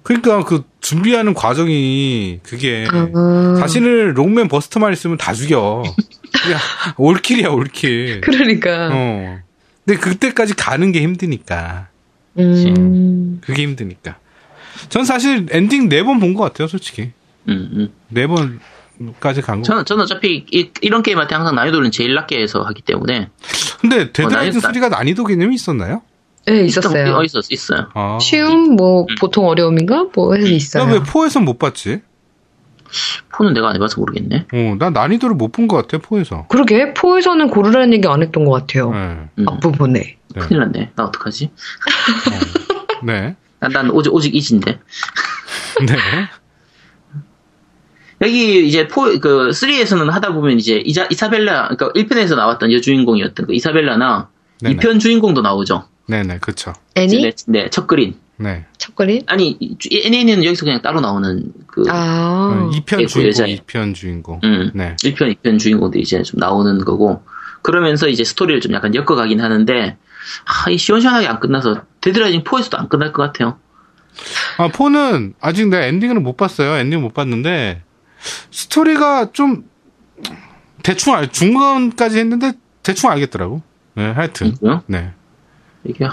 그러니까 그 준비하는 과정이 그게 아, 자신을 Rockman Buster만 있으면 다 죽여. All kill이야 all kill. 그러니까. 어. 근데 그때까지 가는 게 힘드니까. 음, 그게 힘드니까. 전 사실 엔딩 네 번 본 것 같아요, 솔직히. 음, 음. 네 번까지 간 거. 저는, 저는 어차피 이, 런 게임한테 항상 난이도를 제일 낮게 해서 하기 때문에. 근데 Dead Rising 난이도- 3가 난이도 개념이 있었나요? 네, 있었어요. 어, 있었, 있어요. 아. 쉬움, 뭐, 음. 보통 어려움인가? 뭐 해서 있어요. 나 왜 4에선 못 봤지? 포는 내가 안 해봐서 모르겠네. 어, 난 난이도를 못 본 것 같아, 포에서. 그러게 포에서는 고르라는 얘기 안 했던 것 같아요. 네. 음, 앞부분에. 네. 큰일 났네. 나 어떡하지? 어. 네. 난, 난 오직, 오직 이진데. 네. 여기 이제 포, 그, 3에서는 하다 보면 이제 이자, 이사벨라, 그러니까 1편에서 나왔던 여주인공이었던 그 이사벨라나 네네. 2편 주인공도 나오죠. 네네, 그쵸. 애니? 네, 네, 첫 그린. 네. 첫걸이? 아니, NA는 여기서 그냥 따로 나오는 그, 아. 2편 예, 주인공, 여자애. 2편 주인공. 음, 네. 1편, 2편 주인공들이 이제 좀 나오는 거고, 그러면서 이제 스토리를 좀 약간 엮어가긴 하는데, 아, 이 시원시원하게 안 끝나서, Dead Rising 4에서도 안 끝날 것 같아요. 아, four는 아직 내가 엔딩을 못 봤어요. 엔딩 못 봤는데, 스토리가 좀, 대충 알, 중간까지 했는데, 대충 알겠더라고. 네, 하여튼. 그고요 네. 이게, 하,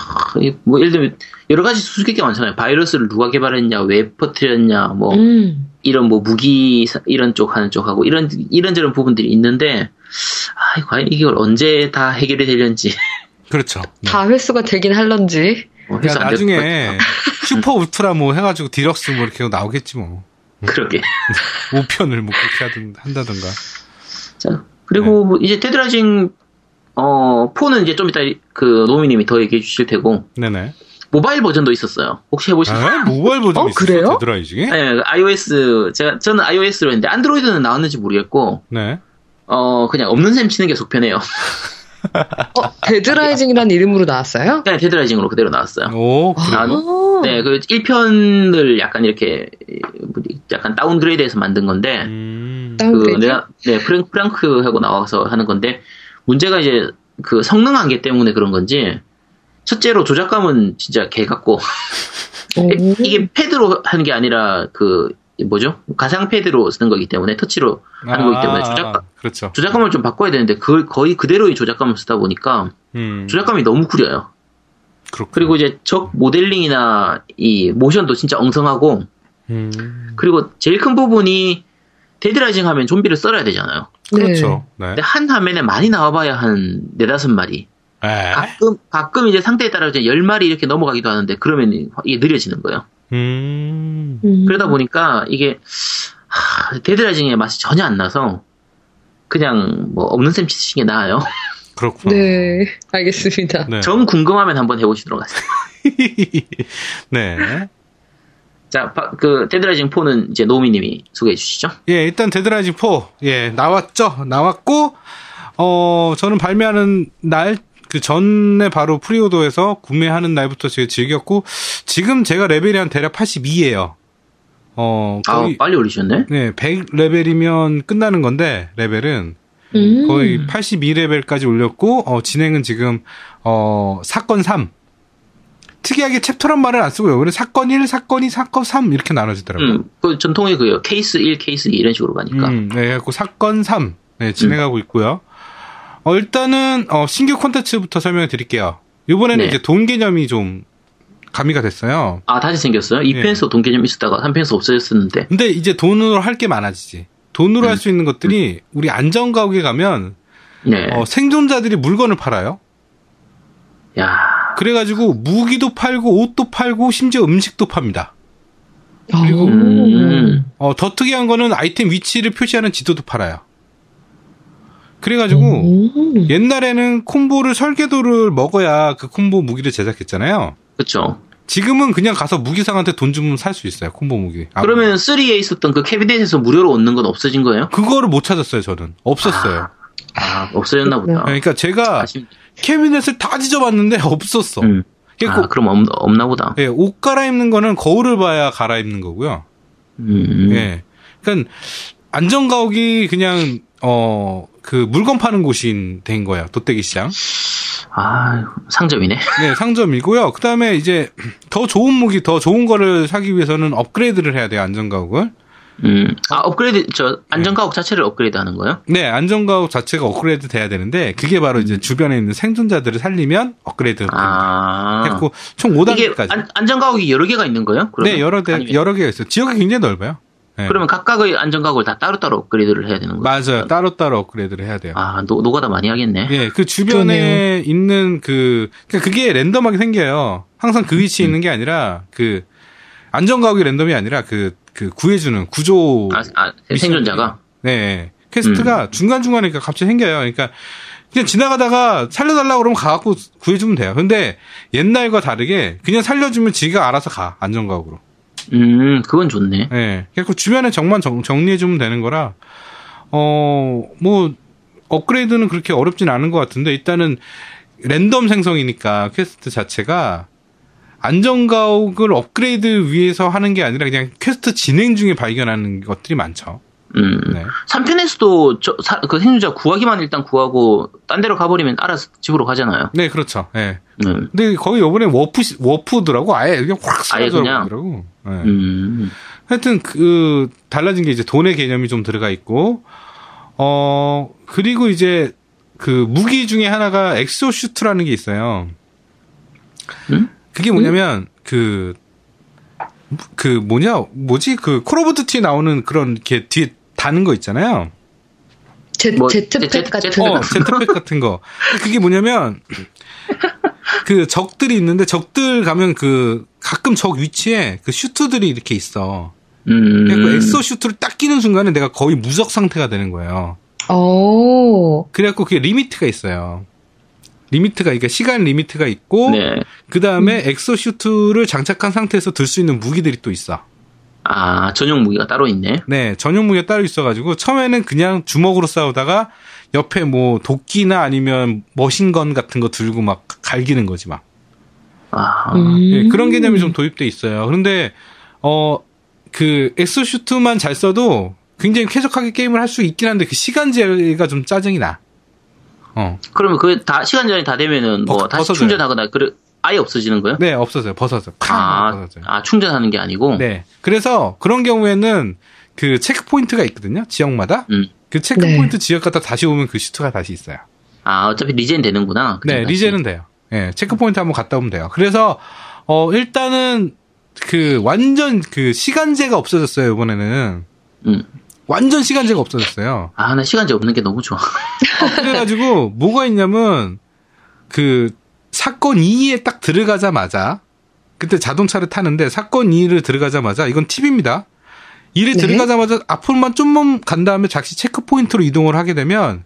뭐, 예를 들면, 여러 가지 수수께끼 많잖아요. 바이러스를 누가 개발했냐, 왜 퍼뜨렸냐, 뭐, 음. 이런 뭐 무기 사- 이런 쪽 하는 쪽하고 이런 이런저런 부분들이 있는데 아 과연 이걸 언제 다 해결이 되려는지 그렇죠. 네. 다 회수가 되긴 할런지. 뭐안 나중에 super ultra 뭐 해가지고 디럭스 뭐 이렇게 나오겠지 뭐. 그러게 5편을 뭐 그렇게 하든, 한다든가. 자 그리고 뭐 이제 Dead Rising 어 four는 이제 좀 이따 그 노미님이 더 얘기해 주실 테고 네네. 모바일 버전도 있었어요 혹시 해보셨어요? 아, 모바일 버전 어, 있었어? 그래요? Dead Rising에? 네, iOS 제가 저는 iOS로 했는데 안드로이드는 나왔는지 모르겠고 네. 어 그냥 없는 셈 치는 게 속편해요 어, Dead Rising이라는 이름으로 나왔어요? 그냥 Dead Rising으로 그대로 나왔어요 오, 그래. 아, 아. 네, 그 1편을 약간 이렇게 뭐지, 약간 downgrade해서 만든 건데 음. 그 downgrade? 내가 네 프랭 Frank하고 나와서 하는 건데 문제가 이제 그 성능 한계 때문에 그런 건지 첫째로 조작감은 진짜 개 같고 오. 이게 패드로 하는 게 아니라 그 뭐죠 가상 패드로 쓰는 거기 때문에 터치로 하는 거기 때문에 조작감 그렇죠. 조작감을 좀 바꿔야 되는데 그 거의 그대로의 조작감을 쓰다 보니까 음. 조작감이 너무 구려요. 그렇고. 그리고 이제 적 모델링이나 이 모션도 진짜 엉성하고 음. 그리고 제일 큰 부분이 Dead Rising 하면 좀비를 썰어야 되잖아요. 그렇죠. 네. 근데 한 화면에 많이 나와봐야 한 네다섯 마리. 에? 가끔, 가끔 이제 상태에 따라 이제 열 마리 이렇게 넘어가기도 하는데 그러면 이게 느려지는 거예요. 음. 음. 그러다 보니까 이게, 하, Dead Rising의 맛이 전혀 안 나서 그냥 뭐 없는 셈 치시는 게 나아요. 그렇구나. 네, 알겠습니다. 네. 정 궁금하면 한번 해보시도록 하세요. 네. 자, 바- 그 Dead Rising 4는 이제 노미님이 소개해 주시죠. 예, 일단 Dead Rising 4. 예, 나왔죠. 나왔고, 어, 저는 발매하는 날, 그 전에 바로 preorder에서 구매하는 날부터 제가 즐겼고, 지금 제가 레벨이 한 대략 82예요. 어, 아, 거의, 빨리 올리셨네? 네, 100 레벨이면 끝나는 건데, 레벨은. 음. 거의 82레벨까지 올렸고, 어, 진행은 지금, 어, 사건 3. 특이하게 챕터란 말을 안 쓰고요. 그래서 사건 1, 사건 2, 사건 3 이렇게 나눠지더라고요. 음, 그 전통의 그요. 케이스 1, 케이스 2 이런 식으로 가니까. 음, 네, 그래갖고 사건 3 네, 진행하고 있고요. 어, 일단은 어, 신규 콘텐츠부터 설명해 드릴게요. 이번에는 네. 이제 돈 개념이 좀 가미가 됐어요. 아, 다시 생겼어요? 예. 2편에서 돈 개념 있었다가 3편에서 없어졌었는데. 근데 이제 돈으로 할 게 많아지지. 돈으로 음. 할수 있는 것들이 우리 안전가옥에 가면 네. 어, 생존자들이 물건을 팔아요. 야 그래가지고 무기도 팔고 옷도 팔고 심지어 음식도 팝니다. 그리고- 음. 어, 더 특이한 거는 아이템 위치를 표시하는 지도도 팔아요. 그래가지고 음. 옛날에는 콤보를 설계도를 먹어야 그 콤보 무기를 제작했잖아요. 그쵸. 지금은 그냥 가서 무기상한테 돈 주면 살 수 있어요. 콤보 무기. 아, 그러면 3에 있었던 그 캐비넷에서 무료로 얻는 건 없어진 거예요? 그거를 못 찾았어요. 저는 없었어요. 아, 없어졌나 보다. 그러니까 제가 아쉽... 캐비넷을 다 뒤져봤는데 없었어. 음. 아, 그럼 없, 없나 보다. 예, 옷 갈아입는 거는 거울을 봐야 갈아입는 거고요. 음. 예. 그러니까 안전가옥이 그냥 어 그 물건 파는 곳이 된 거예요. 돗대기 시장. 아, 상점이네. 네, 상점이고요. 그다음에 이제 더 좋은 무기, 더 좋은 거를 사기 위해서는 업그레이드를 해야 돼요. 안전가옥을. 음. 아, 업그레이드, 저, 안전가옥 자체를 업그레이드 하는 거예요? 네, 안전가옥 자체가 업그레이드 돼야 되는데 그게 바로 이제 주변에 있는 생존자들을 살리면 업그레이드 아. 했고 총 이게 5단계까지. 안, 안전가옥이 여러 개가 있는 거예요? 그러면? 네, 여러 대 아니면- 여러 개가 있어요. 지역이 굉장히 넓어요. 네. 그러면 각각의 안전가옥을 다 따로따로 업그레이드를 해야 되는 거예요? 맞아요. 따로따로 업그레이드를 해야 돼요. 아, 노, 노가다 많이 하겠네. 예, 그 주변에 있는 그, 그러니까 그게 random하게 생겨요. 항상 그 위치에 있는 게 아니라, 그, 안전가옥이 random이 아니라 그, 그 구해주는 구조. 아, 아 생존자가? 네. quest가 음. 중간중간에 갑자기 생겨요. 그러니까 그냥 지나가다가 살려달라고 그러면 가갖고 구해주면 돼요. 근데 옛날과 다르게 그냥 살려주면 지가 알아서 가. 안전가옥으로. 음, 그건 좋네. 예. 그래서 주변에 정만 정, 정리해주면 되는 거라, 어, 뭐, 업그레이드는 그렇게 어렵진 않은 것 같은데, 일단은 랜덤 생성이니까 퀘스트 자체가 안전가옥을 업그레이드 위해서 하는 게 아니라 그냥 퀘스트 진행 중에 발견하는 것들이 많죠. 음. 네. 3편에서도 저, 사, 그 생존자 구하기만 일단 구하고, 딴 데로 가버리면 알아서 집으로 가잖아요. 네, 그렇죠. 예. 음. 근데 거기 요번에 워프, 워프더라고. 아예 그냥 확 아예 사라져 그냥? 버리더라고. 예. 음. 하여튼 그 달라진 게 이제 돈의 개념이 좀 들어가 있고 어 그리고 이제 그 무기 중에 하나가 exosuit라는 게 있어요. 음? 그게 뭐냐면 그그 뭐냐 뭐지 그 Call of Duty 나오는 그런 이렇게 뒤에 다는 거 있잖아요. 제, 뭐, jetpack 제- 제- 같은 제트- 어, jetpack 같은 거. 그게 뭐냐면, 그 적들이 있는데, 적들 가면 그, 가끔 적 위치에 그 슈트들이 이렇게 있어. 음. 그래갖고 exosuit를 딱 끼는 순간에 내가 거의 무적 상태가 되는 거예요. 오. 그래갖고 그게 limit가 있어요. limit가, 그러니까 시간 limit가 있고, 네. 그 다음에 exosuit를 장착한 상태에서 들 수 있는 무기들이 또 있어. 아, 전용 무기가 따로 있네. 네, 전용 무기가 따로 있어가지고 처음에는 그냥 주먹으로 싸우다가 옆에 뭐 도끼나 아니면 machine gun 같은 거 들고 막 갈기는 거지 막. 아, 음. 예, 그런 개념이 좀 도입돼 있어요. 그런데 어 그 exosuit만 잘 써도 굉장히 쾌적하게 게임을 할 수 있긴 한데 그 시간제가 좀 짜증이 나. 어, 그러면 그 다, 시간 전이 다 되면은 뭐 벗- 다시 벗어져요. 충전하거나, 그래, 아예 없어지는 거예요? 네 없어져요, 벗어져. 쾅 아, 벗어져요. 아, 충전하는 게 아니고? 네, 그래서 그런 경우에는 그 checkpoint가 있거든요, 지역마다. 음. 그 체크 네. 포인트 지역 갔다 다시 오면 그 슈트가 다시 있어요. 아, 어차피 regen 되는구나. 그 네. regen은 돼요. 예, checkpoint 한번 갔다 오면 돼요. 그래서, 어, 일단은, 그, 완전 그 시간제가 없어졌어요, 이번에는. 음. 완전 시간제가 없어졌어요. 아, 나 시간제 없는 게 너무 좋아. 그래가지고, 뭐가 있냐면, 그, 사건 2에 딱 들어가자마자, 그때 자동차를 타는데, 사건 2를 들어가자마자, 이건 팁입니다. 2를 네. 들어가자마자 앞으로만 좀만 간 다음에 잠시 checkpoint로 이동을 하게 되면,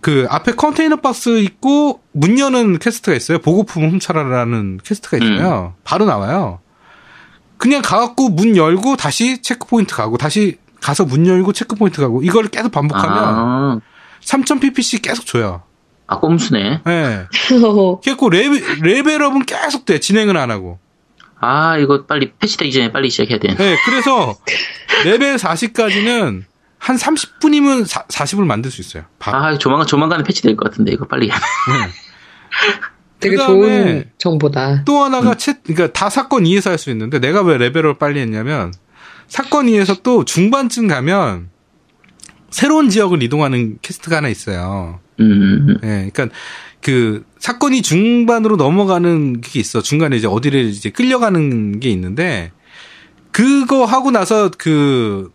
그 앞에 컨테이너 박스 있고 문 여는 quest가 있어요. 보급품 훔쳐라라는 quest가 있어요. 바로 나와요. 그냥 가갖고 문 열고 다시 checkpoint 가고 다시 가서 문 열고 checkpoint 가고 이걸 계속 반복하면 아, 3000pp씩 계속 줘요. 아, 꼼수네. 예. 그래갖고 레벨, 레벨업은 계속 돼. 진행을 안 하고. 아, 이거 빨리 패치되기 전에 빨리 시작해야 돼. 예, 그래서 레벨 40까지는 한 30분이면 40을 만들 수 있어요. 바로. 아, 조만간, 조만간에 패치될 것 같은데, 이거 빨리. 돼. 되게 그다음에 좋은 정보다. 또 하나가 채, 그러니까 다 사건 2에서 할 수 있는데 내가 왜 레벨을 빨리 했냐면 사건 2에서 또 중반쯤 가면 새로운 지역을 이동하는 quest가 하나 있어요. 음, 예, 그러니까 그 사건이 중반으로 넘어가는 게 있어. 중간에 이제 어디를 이제 끌려가는 게 있는데 그거 하고 나서 그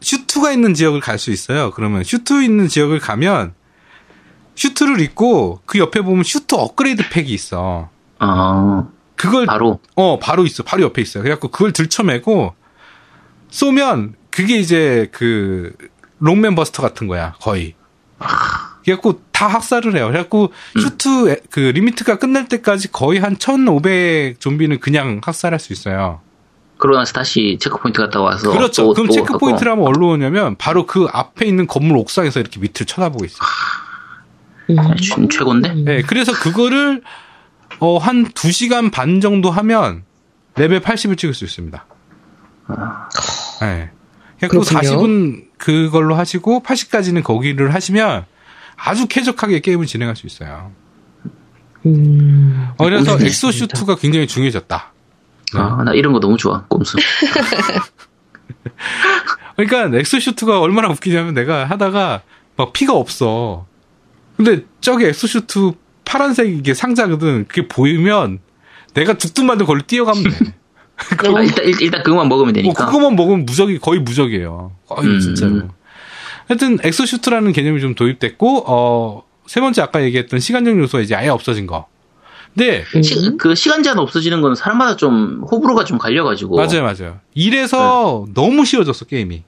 슈트가 있는 지역을 갈 수 있어요. 그러면 슈트 있는 지역을 가면 슈트를 입고 그 옆에 보면 슈트 업그레이드 팩이 있어. 아, 그걸 바로. 어, 바로 있어. 바로 옆에 있어요. 그래갖고 그걸 들쳐매고 쏘면 그게 이제 그 록맨 buster 같은 거야. 거의. 그래갖고 다 학살을 해요. 그래갖고 슈트 에- 그 limit가 끝날 때까지 거의 한 1500 좀비는 그냥 학살할 수 있어요. 그러고 나서 다시 checkpoint 갔다 와서. 그렇죠. 또- 그럼 또 체크 하고. 포인트를 하면 어디로 오냐면 바로 그 앞에 있는 건물 옥상에서 이렇게 밑을 쳐다보고 있어요. 음. 아, 최- 최고인데? 네, 그래서 그거를 어, 한 2시간 반 정도 하면 레벨 80을 찍을 수 있습니다. 네. 그 그렇군요. 40은 그걸로 하시고 80까지는 거기를 하시면 아주 쾌적하게 게임을 진행할 수 있어요. 음. 어, 그래서. exosuit가 굉장히 중요해졌다. 네. 아, 나 이런 거 너무 좋아. 꼼수. 그러니까 exosuit가 얼마나 웃기냐면 내가 하다가 막 피가 없어. 근데 저기 exosuit 파란색 이게 상자거든. 그게 보이면 내가 죽든 말든 걸로 뛰어가면 돼. 아, 일단, 일- 일단 그것만 먹으면 뭐 되니까. 그거만 먹으면 무적이 거의 무적이에요. 거의 음. 진짜로. 하여튼 exosuit라는 개념이 좀 도입됐고 어, 세 번째 아까 얘기했던 시간적 요소가 이제 아예 없어진 거. 근데 시, 음. 그 시간 제한 없어지는 건 사람마다 좀 호불호가 좀 갈려가지고. 맞아요, 맞아요. 이래서 너무 쉬워졌어 게임이.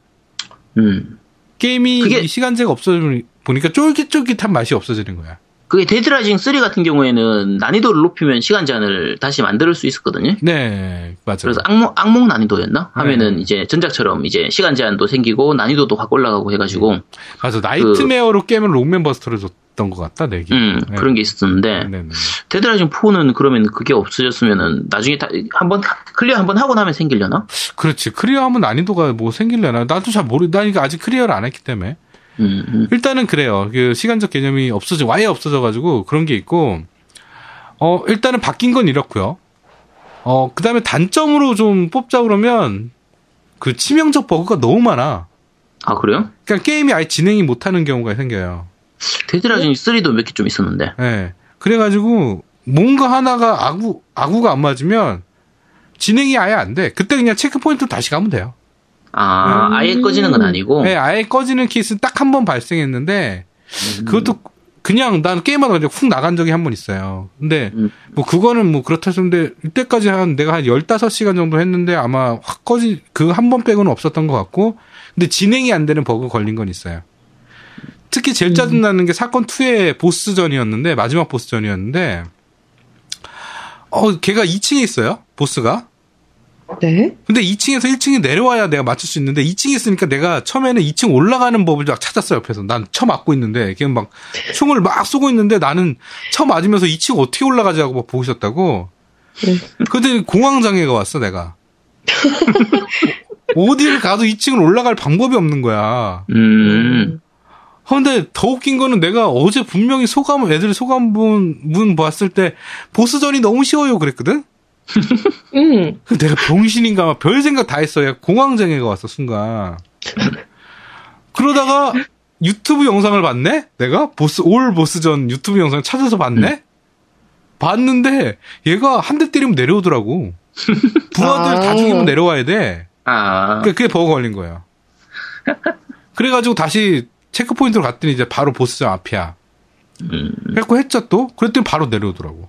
음. 게임이 그게- 이 시간제가 없어지면 보니까 쫄깃쫄깃한 맛이 없어지는 거야. 그게 데드라이징 3 같은 경우에는 난이도를 높이면 시간 제한을 다시 만들 수 있었거든요. 네, 맞아요. 그래서 악몽, 악몽 난이도였나? 하면은 네. 이제 전작처럼 이제 시간 제한도 생기고 난이도도 확 올라가고 해가지고, 맞아, nightmare로 게임을 록맨 버스터를 줬던 것 같다, 내기. 음, 네. 그런 게 있었는데, 네, 네. 데드라이징 4는 그러면 그게 없어졌으면은 나중에 다, 한번, clear 한번 하고 나면 생기려나? 그렇지. clear 하면 난이도가 뭐 생길려나? 나도 잘 모르, 나 이거 아직 clear를 안 했기 때문에. 음, 음. 일단은 그래요. 그 시간적 개념이 없어져, 아예 없어져가지고 그런 게 있고, 어, 일단은 바뀐 건 이렇고요. 어, 그 다음에 단점으로 좀 뽑자 그러면, 그 치명적 버그가 너무 많아. 아, 그래요? 그러니까 게임이 아예 진행이 못하는 경우가 생겨요. 데드라이징 3도 몇 개 좀 있었는데. 예. 그래가지고, 뭔가 하나가 아구, 아구가 안 맞으면, 진행이 아예 안 돼. 그때 그냥 체크포인트로 다시 가면 돼요. 아, 음. 아예 꺼지는 건 아니고. 네, 아예 꺼지는 케이스는 딱한 번 발생했는데, 음. 그것도 그냥 난 게임하다 그냥 훅 나간 적이 한 번 있어요. 근데 음. 뭐 그거는 뭐 그렇다 했는데 이때까지 한 내가 한 15시간 정도 했는데 아마 확 꺼지 그한 번 빼고는 없었던 것 같고 근데 진행이 안 되는 버그 걸린 건 있어요. 특히 제일 짜증나는 게 사건 2의 보스전이었는데 마지막 보스전이었는데 어 걔가 2층에 있어요. 보스가. 네. 근데 2층에서 1층에 내려와야 내가 맞출 수 있는데 2층에 있으니까 내가 처음에는 2층 올라가는 법을 막 찾았어요 옆에서. 난 쳐 맞고 있는데 걔는 막 총을 막 쏘고 있는데 나는 쳐 맞으면서 2층 어떻게 올라가지 하고 막 보고 있었다고. 근데 공황 장애가 왔어 내가. 어디를 가도 2층을 올라갈 방법이 없는 거야. 음. 어, 근데 더 웃긴 거는 내가 어제 분명히 소감 애들 소감 문, 문 봤을 때 보스전이 너무 쉬워요 그랬거든 음. 그 내가 병신인가 막 별 생각 다 했어. 야, 공황장애가 왔어, 순간. 그러다가 유튜브 영상을 봤네? 내가? 보스, 올 보스전 유튜브 영상 찾아서 봤네? 봤는데 얘가 한 대 때리면 내려오더라고. 부하들 다 아. 죽이면 내려와야 돼. 아. 그게, 그게 버그 걸린 거예요. 그래가지고 다시 체크포인트로 갔더니 이제 바로 보스전 앞이야. 음. 그래갖고 했죠 또? 그랬더니 바로 내려오더라고.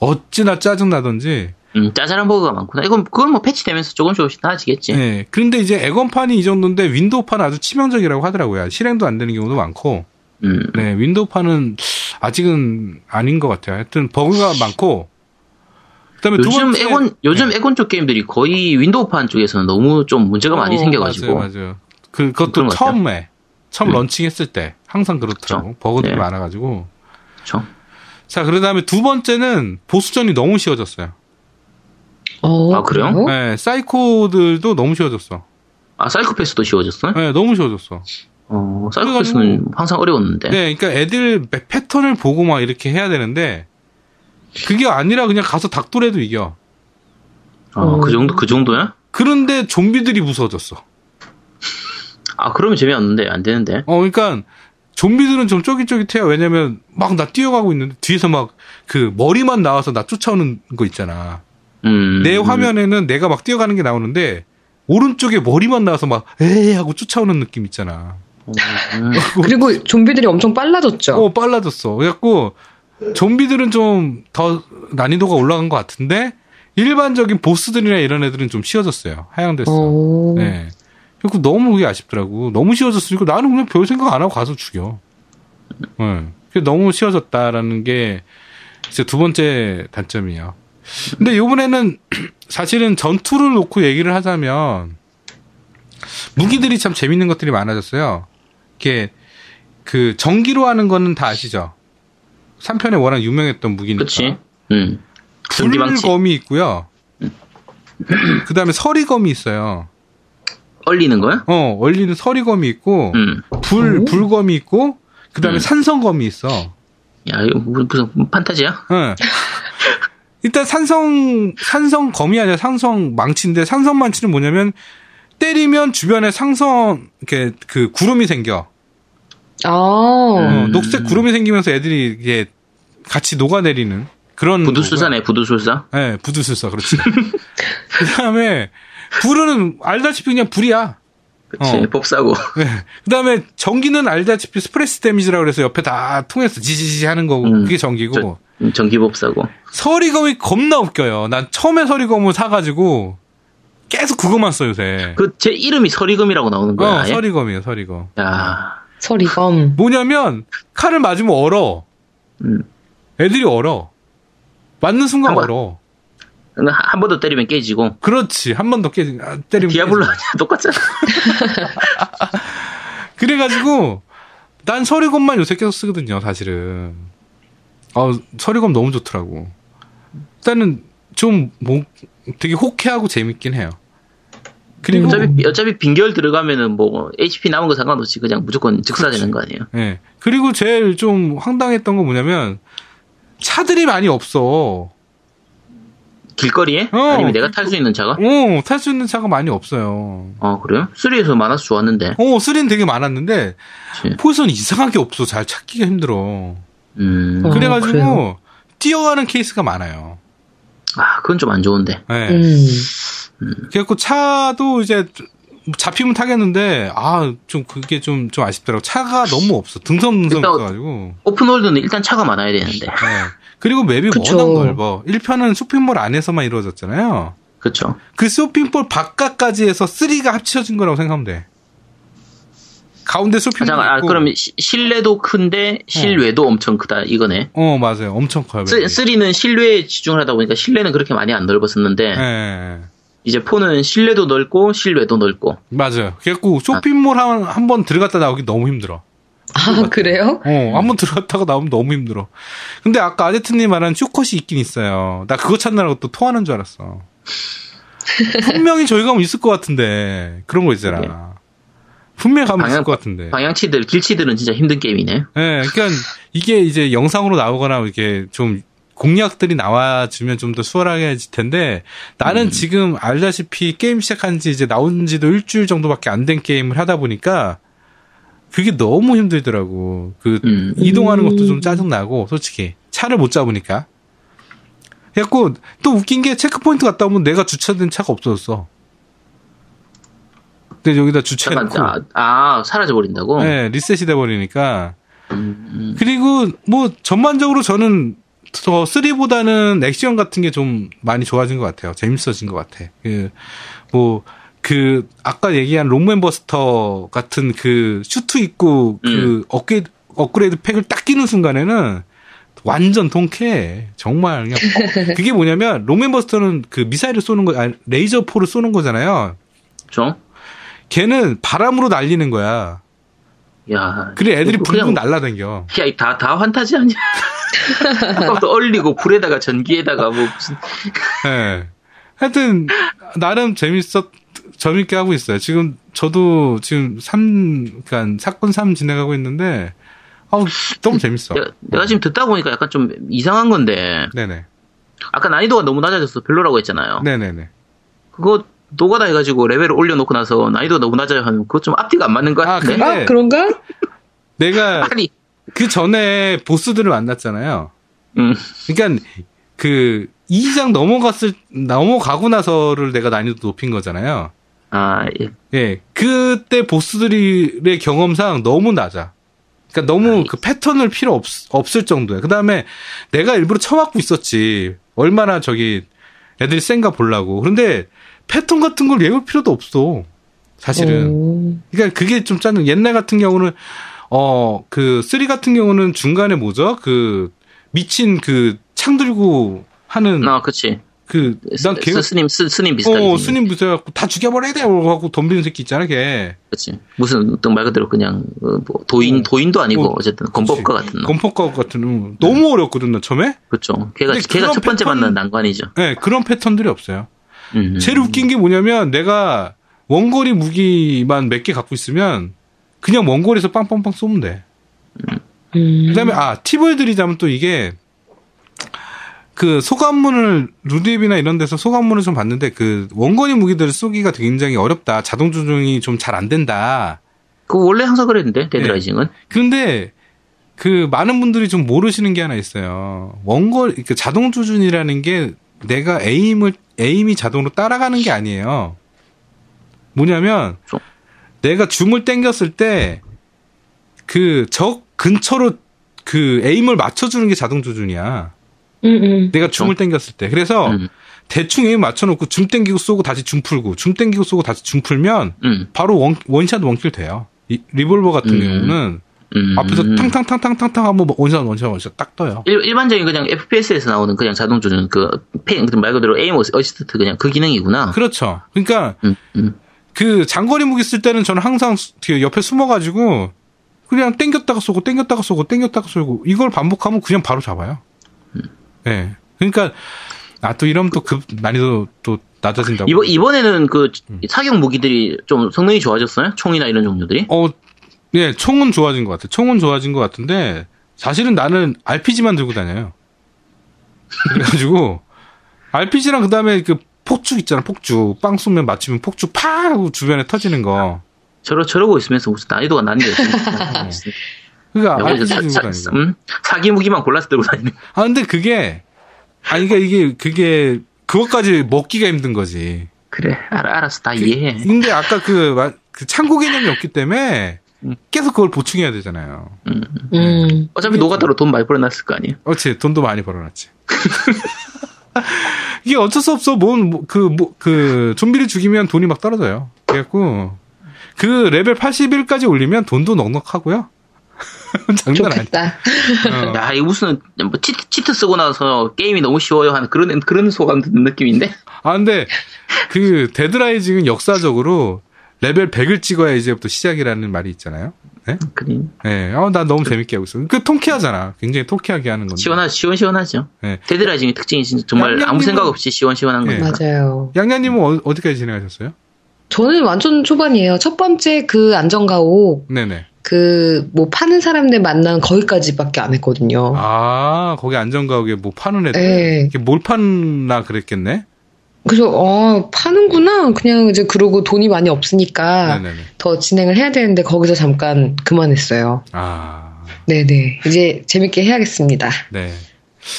어찌나 짜증나던지. 음, 짜잘한 버그가 많구나. 이건, 그건 뭐 패치되면서 조금씩 조금씩 나아지겠지. 네. 그런데 이제 엑원판이 이 정도인데 윈도우판 아주 치명적이라고 하더라고요. 실행도 안 되는 경우도 많고. 음. 네, 윈도우판은 아직은 아닌 것 같아요. 하여튼 버그가 많고. 그다음에 두 요즘 번째 엑원, 요즘 엑원 쪽 게임들이 거의 윈도우판 쪽에서는 너무 좀 문제가 많이 어, 생겨가지고. 맞아요, 맞아요. 그 그것도. 처음에 처음 음. 런칭했을 때 항상 그렇더라고. 그쵸. 버그들이 네. 많아가지고. 그쵸. 자, 그 다음에 두 번째는 보스전이 너무 쉬워졌어요. 어, 아, 그래요? 네, 사이코들도 너무 쉬워졌어. 아, 사이코패스도 쉬워졌어? 네, 너무 쉬워졌어. 어, 사이코패스는 항상 어려웠는데. 네, 그러니까 애들 매- 패턴을 보고 막 이렇게 해야 되는데 그게 아니라 그냥 가서 닭돌해도 이겨. 어, 그 정도, 그 정도야? 그런데 좀비들이 무서워졌어. 아, 그러면 재미없는데, 안 되는데. 어, 그러니까 좀비들은 좀 쫄깃쫄깃해요. 왜냐면 막 나 뛰어가고 있는데 뒤에서 막 그 머리만 나와서 나 쫓아오는 거 있잖아. 음. 내 화면에는 내가 막 뛰어가는 게 나오는데 오른쪽에 머리만 나와서 막 에이 하고 쫓아오는 느낌 있잖아. 음. 그리고 좀비들이 엄청 빨라졌죠. 어, 빨라졌어. 그래갖고, 좀비들은 좀 더 난이도가 올라간 것 같은데, 일반적인 보스들이나 이런 애들은 좀 쉬워졌어요. 하향됐어. 어. 네. 그래서 너무 그게 아쉽더라고. 너무 쉬워졌으니까 나는 그냥 별 생각 안 하고 가서 죽여. 네. 너무 쉬워졌다라는 게, 이제 두 번째 단점이에요. 근데 요번에는 사실은 전투를 놓고 얘기를 하자면, 무기들이 참 재밌는 것들이 많아졌어요. 이게, 그, 전기로 하는 거는 다 아시죠? 3편에 워낙 유명했던 무기니까. 그치. 음. 전기방치. 불검이 있고요. 그 다음에 서리검이 있어요. 얼리는 거야? 어, 얼리는 서리검이 있고, 음. 불, 오? 불검이 있고, 그 다음에 음. 산성검이 있어. 야, 이거 무- 무슨 판타지야? 응. 일단 산성, 산성 검이 아니라 산성 망치인데, 산성 망치는 뭐냐면, 때리면 주변에 상성, 이렇게, 그, 구름이 생겨. 아. 어, 음. 녹색 구름이 생기면서 애들이 이게 같이 녹아내리는 그런. 부두술사네, 부두술사. 네, 부두술사, 그렇지. 그 다음에, 불은 알다시피 그냥 불이야. 그치. 어. 법사고. 그 다음에 전기는 알다시피 splash damage라고 그래서 옆에 다 통해서 지지지 하는 거고, 음. 그게 전기고. 음, 전기 법 사고. 서리검이 겁나 웃겨요. 난 처음에 서리검을 사가지고 계속 그것만 써 요새. 그 제 이름이 서리검이라고 나오는 거야. 어, 아예? 서리검이에요, 서리검. 야, 서리검. 뭐냐면 칼을 맞으면 얼어. 음. 애들이 얼어. 맞는 순간 한 번- 얼어. 한 번 더 때리면 깨지고. 그렇지. 한 번 더 깨지. 아, 때리면 디아블로? 똑같잖아. 그래가지고 난 서리검만 요새 계속 쓰거든요, 사실은. 어, 서리검 너무 좋더라고. 일단은 좀 뭐, 되게 호쾌하고 재밌긴 해요. 그리고 어차피, 어차피 빈결 들어가면은 뭐, HP 남은 거 상관없이 그냥 무조건 즉사되는 거 아니에요? 예. 그리고 제일 좀 황당했던 건 뭐냐면 차들이 많이 없어. 길거리에? 어, 아니면 내가 탈 수 있는 차가? 어, 탈 수 있는 차가 많이 없어요. 어, 그래요? 3에서 많아서 좋았는데. 어, 쓰리는 되게 많았는데. 포에서는 이상하게 없어. 잘 찾기가 힘들어. 음. 어, 그래가지고 그래요? 뛰어가는 케이스가 많아요. 아, 그건 좀 안 좋은데. 예. 음. 그래갖고 차도 이제 잡히면 타겠는데 아 좀 그게 좀좀 아쉽더라고. 차가 너무 없어. 일단- 있어가지고. 오픈월드는 일단 차가 많아야 되는데. 예. 그리고 맵이 그쵸. 워낙 넓어. 1편은 쇼핑몰 안에서만 이루어졌잖아요. 그쵸. 그 쇼핑몰 바깥까지 해서 3가 합쳐진 거라고 생각하면 돼. 가운데 아, 쇼핑몰 잠깐, 아, 있고. 그럼 시- 실내도 큰데 실외도 엄청 크다, 이거네. 어 맞아요. 엄청 커요. 3는 실외에 집중을 하다 보니까 실내는 그렇게 많이 안 넓었었는데, 예, 예. 이제 4는 실내도 넓고, 실외도 넓고. 맞아요. 그래갖고 쇼핑몰 한, 한번 들어갔다 나오기 너무 힘들어. 아, 그래요? 어, 한번 들어갔다가 나오면 너무 힘들어. 근데 아까 아제트님 말한 슈컷이 있긴 있어요. 나 그거 찾느라고 또 토하는 줄 알았어. 분명히 저희 가면 있을 것 같은데. 그런 거 있잖아. 분명히 가면 있을 방향- 것 같은데. 방향치들, 길치들은 진짜 힘든 게임이네. 예, 그러니까 이게 이제 영상으로 나오거나 이렇게 좀 공략들이 나와주면 좀 더 수월하게 해질 텐데 나는 음. 지금 알다시피 게임 시작한 지 이제 나온 지도 일주일 정도밖에 안 된 게임을 하다 보니까 그게 너무 힘들더라고. 그 음. 이동하는 것도 좀 짜증 나고 솔직히 차를 못 잡으니까. 그래갖고 또 웃긴 게 체크포인트 갔다 오면 내가 주차된 차가 없어졌어. 근데 여기다 주차해놓고 아, 아, 사라져 버린다고? 네, 리셋이 돼 버리니까 음, 그리고 뭐 전반적으로 저는 더 3보다는 액션 같은 게 좀 많이 좋아진 것 같아요. 재밌어진 것 같아. 그, 뭐, 그, 아까 얘기한 록맨버스터 같은 그 슈트 입고 그 음. 업그레이드, 업그레이드 팩을 딱 끼는 순간에는 완전 통쾌해. 정말 그냥. 어, 그게 뭐냐면 록맨버스터는 그 미사일을 쏘는 거, 아니, 레이저 포를 쏘는 거잖아요. 좀? 걔는 바람으로 날리는 거야. 야. 그래 애들이 붕붕 날라다녀. 야, 이 다, 다 환타지 아니야? 아까부터 얼리고, 불에다가, 전기에다가, 뭐, 무슨, 예. 하여튼 나름 재밌었 재밌게 하고 있어요. 지금 저도 지금 3 그러니까 사건 3 진행하고 있는데 아우 너무 재밌어. 내가, 내가 지금 듣다 보니까 약간 좀 이상한 건데, 네네. 아까 난이도가 너무 낮아져서 별로라고 했잖아요. 네네네. 그거, 노가다 해가지고 레벨을 올려놓고 나서 난이도가 너무 낮아요 하면 그거 좀 앞뒤가 안 맞는 거 아, 같은데? 아, 그런가? 내가 아니, 그 전에 보스들을 만났잖아요. 음, 그러니까 그 2장 넘어갔을 넘어가고 나서를 내가 난이도 높인 거잖아요. 아, 예. 예. 그때 보스들의 경험상 너무 낮아. 그러니까 너무 그 패턴을 필요 없, 없을 정도야. 그 다음에 내가 일부러 쳐맞고 있었지. 얼마나 저기 애들이 센가 보려고. 그런데 패턴 같은 걸 외울 필요도 없어. 사실은. 오. 그러니까 그게 좀 짜증. 옛날 같은 경우는 어, 그, 3 같은 경우는 중간에 뭐죠? 그, 미친 그, 창 들고 하는, 아, 그치. 그, 난 걔, 스, 스님, 스, 스님 비슷하게. 어, 스님 부서갖고 다 죽여버려야 돼! 하고 덤비는 새끼 있잖아, 걔. 그치. 무슨, 말 그대로 그냥, 어, 뭐 도인, 도인도 아니고, 어, 어쨌든, 검법가 같은 놈. 검법가 같은, 음, 너무 어렵거든, 나 처음에? 그렇죠. 걔가, 걔가 첫 번째 패턴- 만난 난관이죠. 네, 그런 패턴들이 없어요. 음. 제일 웃긴 게 뭐냐면, 내가 원거리 무기만 몇 개 갖고 있으면, 그냥 원거리에서 빵빵빵 쏘면 돼. 음. 그 다음에, 아, 팁을 드리자면 또 이게, 그 소감문을, 루리웹이나 이런 데서 소감문을 좀 봤는데, 그 원거리 무기들을 쏘기가 굉장히 어렵다. 자동 조종이 좀 잘 안 된다. 그거 원래 항상 그랬는데, 데드라이징은. 그런데 그 많은 분들이 좀 모르시는 게 하나 있어요. 원거리 그 자동 조준이라는 게 내가 aim을 aim이 자동으로 따라가는 게 아니에요. 뭐냐면 좀. 내가 줌을 당겼을 때 그 적 근처로 그 aim을 맞춰주는 게 자동 조준이야. 음, 음. 내가 줌을 땡겼을 때. 그래서 음. 대충 aim 맞춰놓고 줌 땡기고 쏘고 다시 줌 풀고 줌 땡기고 쏘고 다시 줌 풀면 음. 바로 one, one shot one kill 돼요. 이, 리볼버 같은 음. 경우는 음. 앞에서 탕탕탕탕탕탕 하면 뭐 one shot one shot one shot 딱 떠요. 일, 일반적인 그냥 FPS에서 나오는 그냥 자동 조준 그 펜, 말 그대로 aim assist 그냥 그 기능이구나. 그렇죠. 그러니까 음, 음. 그 장거리 무기 쓸 때는 저는 항상 옆에 숨어가지고 그냥 땡겼다가 쏘고 땡겼다가 쏘고 땡겼다가 쏘고 이걸 반복하면 그냥 바로 잡아요. 네. 그러니까 아 또 이러면 또 급 난이도 또 낮아진다고. 이번 이번에는 그 음. 사격 무기들이 좀 성능이 좋아졌어요? 총이나 이런 종류들이? 어, 예, 총은 좋아진 것 같아요. 총은 좋아진 것 같은데, 사실은 나는 RPG만 들고 다녀요. 그래가지고, RPG랑 그 다음에 그 폭죽 있잖아, 폭죽. 빵 쏘면 맞추면 폭죽 팍! 하고 주변에 터지는 거. 저러 저러고 있으면서 무슨 난이도가 게 여기서 RPG 사, 사. 음? 사기 무기만 골라서 들고 다니는. 아, 근데 그게, 아니, 그니까 이게, 그게, 그것까지 먹기가 힘든 거지. 그래, 알아, 알았어, 다 이해해. 근데 아까 그, 마- 그 창고 개념이 없기 때문에, 음. 계속 그걸 보충해야 되잖아요. 음. 어차피 노가다로 돈 많이 벌어놨을 거 아니에요. 그렇지 돈도 많이 벌어놨지. 이게 어쩔 수 없어. 뭔 그 뭐 그 좀비를 죽이면 돈이 막 떨어져요. 그래갖고 그 레벨 81까지 올리면 돈도 넉넉하고요. 장난 아니. 좋겠다. 어. 야, 이거 무슨, 뭐, cheat, cheat 쓰고 나서 게임이 너무 쉬워요 하는 그런, 그런 소감 듣는 느낌인데? 아 근데 그 Dead Rising은 역사적으로 레벨 100을 찍어야 이제부터 시작이라는 말이 있잖아요. 네? 그래. 네. 어, 난 너무 재밌게 하고 있어. 그 통쾌하잖아. 굉장히 통쾌하게 하는 건데. 시원하, 시원시원하죠. 네. Dead Rising의 특징이 진짜 정말 아무 양양님은- 생각 없이 시원시원한 네. 거니까. 맞아요. 양양님은 어, 어디까지 진행하셨어요? 저는 완전 초반이에요. 첫 번째 그 안전가옥, 네네. 그, 뭐, 파는 사람들 만난 거기까지밖에 안 했거든요. 아, 거기 안전가옥에 뭐 파는 애들? 네. 이게 뭘 파나 그랬겠네? 그래서, 어, 파는구나. 그냥 이제 그러고 돈이 많이 없으니까 네네네. 더 진행을 해야 되는데 거기서 잠깐 그만했어요. 아, 네네. 이제 재밌게 해야겠습니다. 네.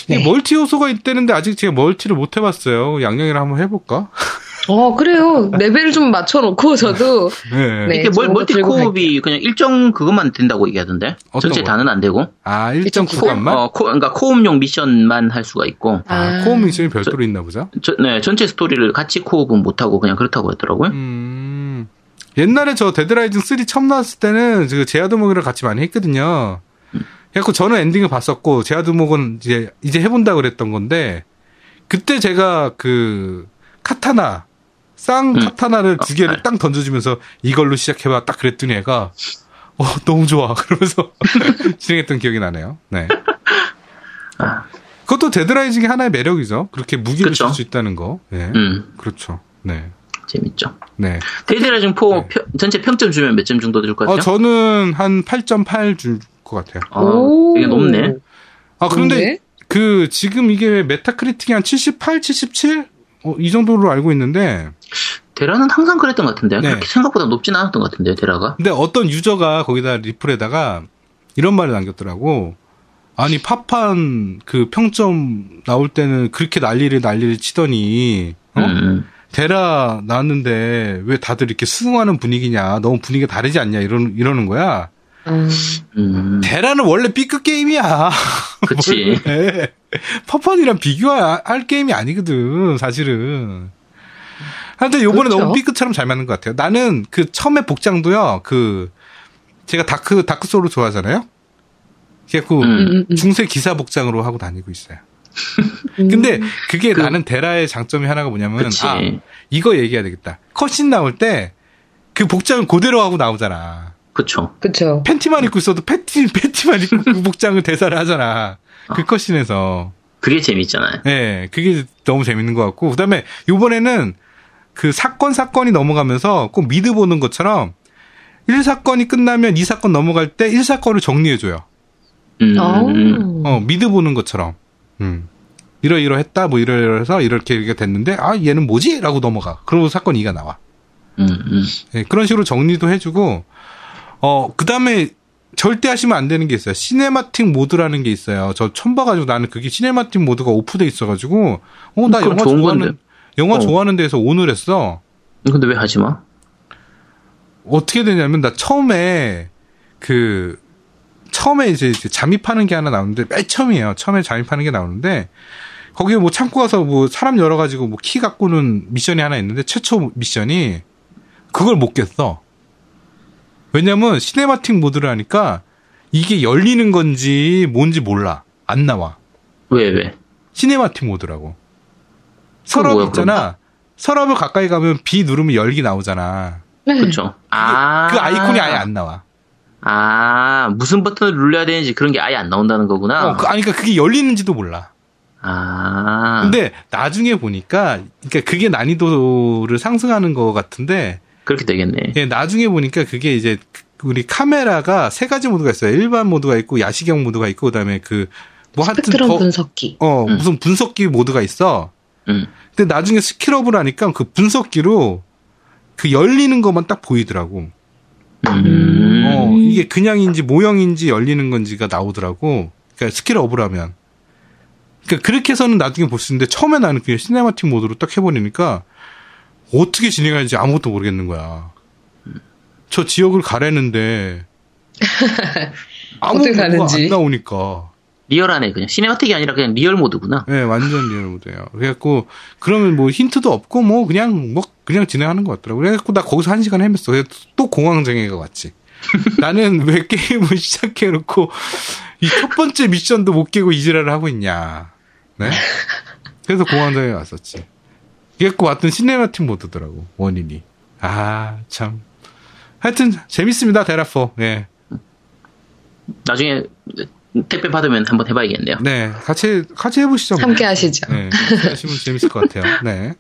네. 이 multi 요소가 있다는데 아직 제가 multi를 못 해봤어요. 양양이랑 한번 해볼까? 어, 그래요. 레벨을 좀 맞춰놓고 저도. 네. 네. 이게 멀, 저거 multi 들고 co-op이 그냥 일정 그것만 된다고 얘기하던데? 전체 거요? 다는 안 되고? 아, 일정 구간만? 어, 코, 그러니까 co-op용 미션만 할 수가 있고, 아, 아. co-op 미션이 별도로 있나 보죠? 저- 네, 전체 스토리를 같이 co-op은 못하고 그냥 그렇다고 했더라고요. 음. 옛날에 저 Dead Rising 3 처음 나왔을 때는 그 제아드목이랑 같이 많이 했거든요. 그래갖고 저는 엔딩을 봤었고, 제아드목은 이제, 이제 해본다 그랬던 건데, 그때 제가 그, 카타나, 쌍 음. 카타나를 두 개를 아. 딱 던져주면서 이걸로 시작해봐 딱 그랬더니 애가, 어, 너무 좋아. 그러면서 진행했던 기억이 나네요. 네. 아, 그것도 Dead Rising의 하나의 매력이죠. 그렇게 무기를. 쓸 수 있다는 거. 네. 음, 그렇죠. 네. 재밌죠. 네. Dead Rising 4 네. 평- 전체 평점 주면 몇 점 정도 줄것 어, 같아요? 저는 한 8.8 줄 것 같아요. 아, 되게 높네. 아, 그런데 좋은데? 그 지금 이게 Metacritic이 한 78, 77? 어, 이 정도로 알고 있는데 데라는 항상 그랬던 것 같은데. 네. 그렇게 생각보다 높진 않았던 것 같은데, 데라가. 근데 어떤 유저가 거기다 리플에다가 이런 말을 남겼더라고. 아니 파판 그 평점 나올 때는 그렇게 난리를 난리를 치더니 어? 음, 데라 나왔는데 왜 다들 이렇게 수긍하는 분위기냐 너무 분위기가 다르지 않냐 이러는 이러는 거야. 음. 음, 데라는 원래 B급 게임이야. 그치. 원래. 파판이랑 비교할 게임이 아니거든, 사실은. 하여튼 요번에 그렇죠. 너무 B급처럼 잘 맞는 것 같아요. 나는 그 처음에 복장도요, 그, 제가 Dark, Dark Souls 좋아하잖아요? 그래갖고, 음. 음, 음. 중세 기사 복장으로 하고 다니고 있어요. 근데 그게 그- 나는 데라의 장점이 하나가 뭐냐면, 그치. 아, 이거 얘기해야 되겠다. cutscene 나올 때, 그 복장을 그대로 하고 나오잖아. 그쵸. 그쵸. 팬티만 입고 있어도 팬티, 팬티만 입고 그 복장을 대사를 하잖아. 그 어. cutscene에서. 그게 재밌잖아요. 예, 그게 너무 재밌는 것 같고. 그 다음에 요번에는 그 사건, 사건이 넘어가면서 꼭 미드 보는 것처럼 1사건이 끝나면 2사건 넘어갈 때 1사건을 정리해줘요. 음, 어. 음, 어, 미드 보는 것처럼. 음. 이러이러 했다, 뭐 이러이러 해서 이렇게 이렇게 됐는데, 아, 얘는 뭐지? 라고 넘어가. 그러고 사건 2가 나와. 음, 음. 예, 그런 식으로 정리도 해주고, 어, 그 다음에 절대 하시면 안 되는 게 있어요. cinematic 모드라는 게 있어요. 저 처음 봐가지고 나는 그게 cinematic 모드가 off돼 있어가지고, 어, 나 영화 좋은 좋아하는, 건데. 영화 어. 좋아하는 데서 오늘 했어. 근데 왜 하지 마? 어떻게 되냐면, 나 처음에 그, 처음에 이제, 이제 잠입하는 게 하나 나오는데 맨 처음이에요. 처음에 잠입하는 게 나오는데 거기에 뭐 창고 가서 뭐 사람 열어가지고 뭐 키 갖고 오는 미션이 하나 있는데 최초 미션이 그걸 못 깼어. 왜냐면 cinematic 모드를 하니까 이게 열리는 건지 뭔지 몰라. 안 나와. 왜, 왜? cinematic 모드라고. 서랍 뭐야, 있잖아. 서랍을 가까이 가면 B 누르면 열기 나오잖아. 네. 그쵸. 아. 그 아이콘이 아예 안 나와. 아, 무슨 버튼을 눌러야 되는지 그런 게 아예 안 나온다는 거구나. 어, 그, 아니, 그러니까 그게 열리는지도 몰라. 아. 근데 나중에 보니까, 그러니까 그게 난이도를 상승하는 것 같은데, 그렇게 되겠네. 예, 나중에 보니까 그게 이제 우리 카메라가 세 가지 모드가 있어요. 일반 모드가 있고, 야시경 모드가 있고, 그 다음에 그, 뭐 하여튼 스펙트럼 더, 분석기. 어, 음. 무슨 분석기 모드가 있어. 음. 근데 나중에 skill up을 하니까 그 분석기로 그 열리는 것만 딱 보이더라고. 음. 어, 이게 그냥인지 모형인지 열리는 건지가 나오더라고. 그러니까 skill up을 하면. 그러니까 그렇게 해서는 나중에 볼 수 있는데 처음에 나는 그냥 cinematic 모드로 딱 해버리니까 어떻게 진행하는지 아무것도 모르겠는 거야. 저 지역을 가려는데 아무 어떻게 뭐가 가는지. 안 나오니까. 리얼하네, 그냥. cinematic이 아니라 그냥 real 모드구나. 네, 완전 real 모드예요. 그래갖고 그러면 뭐 힌트도 없고 뭐 그냥 뭐 그냥 진행하는 것 같더라고. 그래갖고 나 거기서 한 시간 헤맸어. 그래서 또 공황장애가 왔지. 나는 왜 게임을 시작해놓고 이 첫 번째 미션도 못 깨고 이지랄을 하고 있냐. 네? 그래서 공황장애가 왔었지. 그래갖고 왔던 cinematic 모드더라고 원인이. 아 참. 하여튼 재밌습니다 데라포. 예. 나중에 택배 받으면 한번 해봐야겠네요. 네, 같이 같이 해보시죠. 뭐. 함께 하시죠. 네, 같이 하시면 재밌을 것 같아요. 네.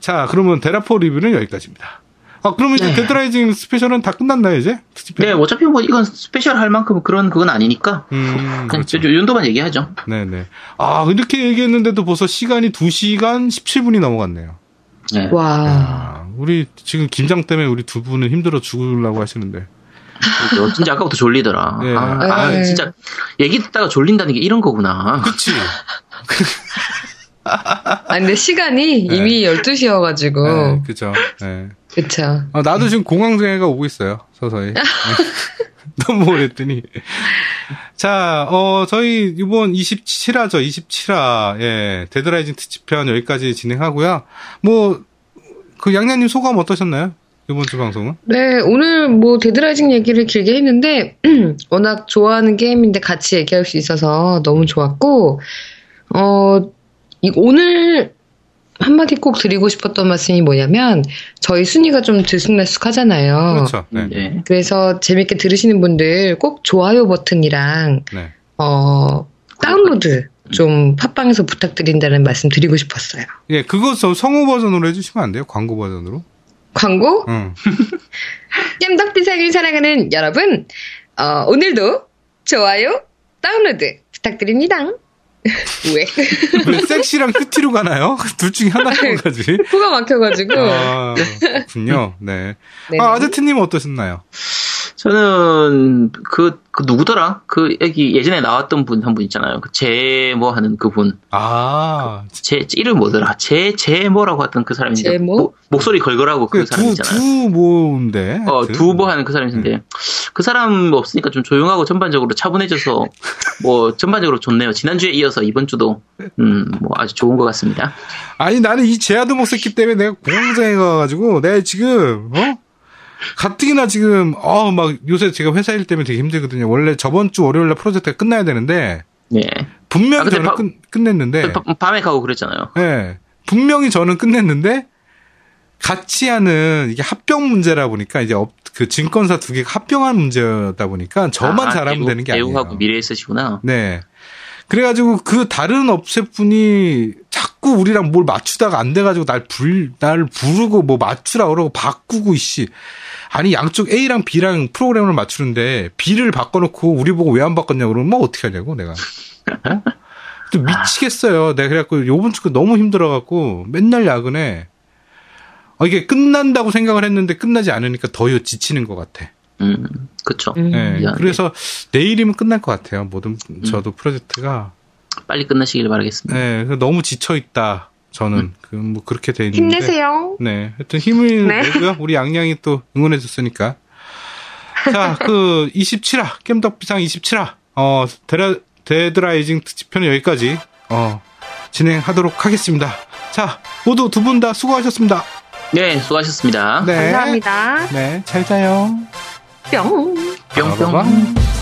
자, 그러면 데라포 리뷰는 여기까지입니다. 아, 그러면 이제 네. Dead Rising special은 다 끝났나요, 이제? 네, 어차피 뭐 이건 special 할 만큼 그런 그건 아니니까. 음, 그냥 그렇죠. 요 정도만 얘기하죠. 네네. 아, 이렇게 얘기했는데도 벌써 시간이 2시간 17분이 넘어갔네요. 네. 와. 아, 우리 지금 김장 때문에 우리 두 분은 힘들어 죽으려고 하시는데. 진짜 아까부터 졸리더라. 네. 아, 아, 네. 진짜 얘기 듣다가 졸린다는 게 이런 거구나. 그치? 아, 근데 시간이 네. 이미 12시여가지고. 네, 그죠. 네. 그쵸. 아, 나도 지금 공황장애가 오고 있어요. 서서히. 네. 너무 오랬더니. 자, 어, 저희 이번 27화죠. 27화. 예. Dead Rising 특집편 여기까지 진행하고요. 뭐, 그 양양님 소감 어떠셨나요? 이번 주 방송은? 네, 오늘 뭐 데드라이징 얘기를 길게 했는데, 워낙 좋아하는 게임인데 같이 얘기할 수 있어서 너무 좋았고, 어, 이- 오늘 한마디 꼭 드리고 싶었던 말씀이 뭐냐면, 저희 순위가 좀 들쑥날쑥하잖아요. 그렇죠. 네. 네. 그래서 재밌게 들으시는 분들 꼭 좋아요 버튼이랑, 네. 어, 다운로드 좀 팟빵에서 부탁드린다는 말씀 드리고 싶었어요. 예, 그거 저 성우 버전으로 해주시면 안 돼요? 광고 버전으로? 광고? 응. 깸덕비상을 사랑하는 여러분, 어, 오늘도 좋아요, 다운로드 부탁드립니다. 왜? 왜 섹시랑 큐티로 가나요? 둘 중에 하나만 가지. 코가 막혀가지고. 아, 그렇군요. 네. 네네. 아, 아제트님 어떠셨나요? 저는 그, 그 누구더라? 그 여기 예전에 나왔던 분 한 분 있잖아요. 그 제뭐 하는 그분. 아, 제 이름 뭐더라? 제 제 뭐라고 했던 그 사람인데 제모? 목- 목소리 걸걸하고 그, 그 사람 두, 있잖아요. 두 모인데. 어, 하여튼. 두보 하는 그 사람인데, 그 사람 없으니까 좀 조용하고 전반적으로 차분해져서, 뭐, 전반적으로 좋네요. 지난주에 이어서 이번 주도, 음, 뭐, 아주 좋은 것 같습니다. 아니 나는 이 제아드 목새끼 때문에 내가 공황장애 가가지고 내가 지금 어 가뜩이나 지금 어 막 요새 제가 회사 일 때문에 되게 힘들거든요. 원래 저번 주 월요일 날 프로젝트가 끝나야 되는데 네. 분명히 아, 저는 바- 끝, 끝냈는데 바- 밤에 가고 그랬잖아요. 예 분명히 저는 끝냈는데 같이 하는 이게 합병 문제라 보니까 이제 업- 그 증권사 두 개가 합병한 문제다 보니까 저만 아, 잘하면 되- 되는 게 아니에요. 대구하고 미래에 쓰시구나. 네. 그래가지고 그 다른 업체분이 자꾸 우리랑 뭘 맞추다가 안 돼가지고 날 불, 날 부르고 뭐 맞추라 그러고 바꾸고 이씨. 아니 양쪽 A랑 B랑 프로그램을 맞추는데 B를 바꿔놓고 우리 보고 왜 안 바꿨냐 그러면 뭐 어떻게 하냐고 내가. 어? 좀 미치겠어요. 내가 그래갖고 요번 주 너무 힘들어갖고 맨날 야근해. 어, 이게 끝난다고 생각을 했는데 끝나지 않으니까 더 지치는 것 같아. 음, 그쵸. 음. 네, 미안해. 그래서 내일이면 끝날 것 같아요. 모든 저도 프로젝트가 빨리 끝나시길 바라겠습니다. 네, 너무 지쳐 있다. 저는 그뭐 그렇게 돼 있는데. 힘내세요. 네, 하여튼 힘을 네. 내고요. 우리 양양이 또 응원해 줬으니까. 자, 그 27화 겜덕비상 27화 어 데라, 데드라이징 특집편은 여기까지 어 진행하도록 하겠습니다. 자, 모두 두 분 다 수고하셨습니다. 네, 수고하셨습니다. 네. 감사합니다. 네, 잘 자요. 뿅. 뿅뿅. 빠바밤.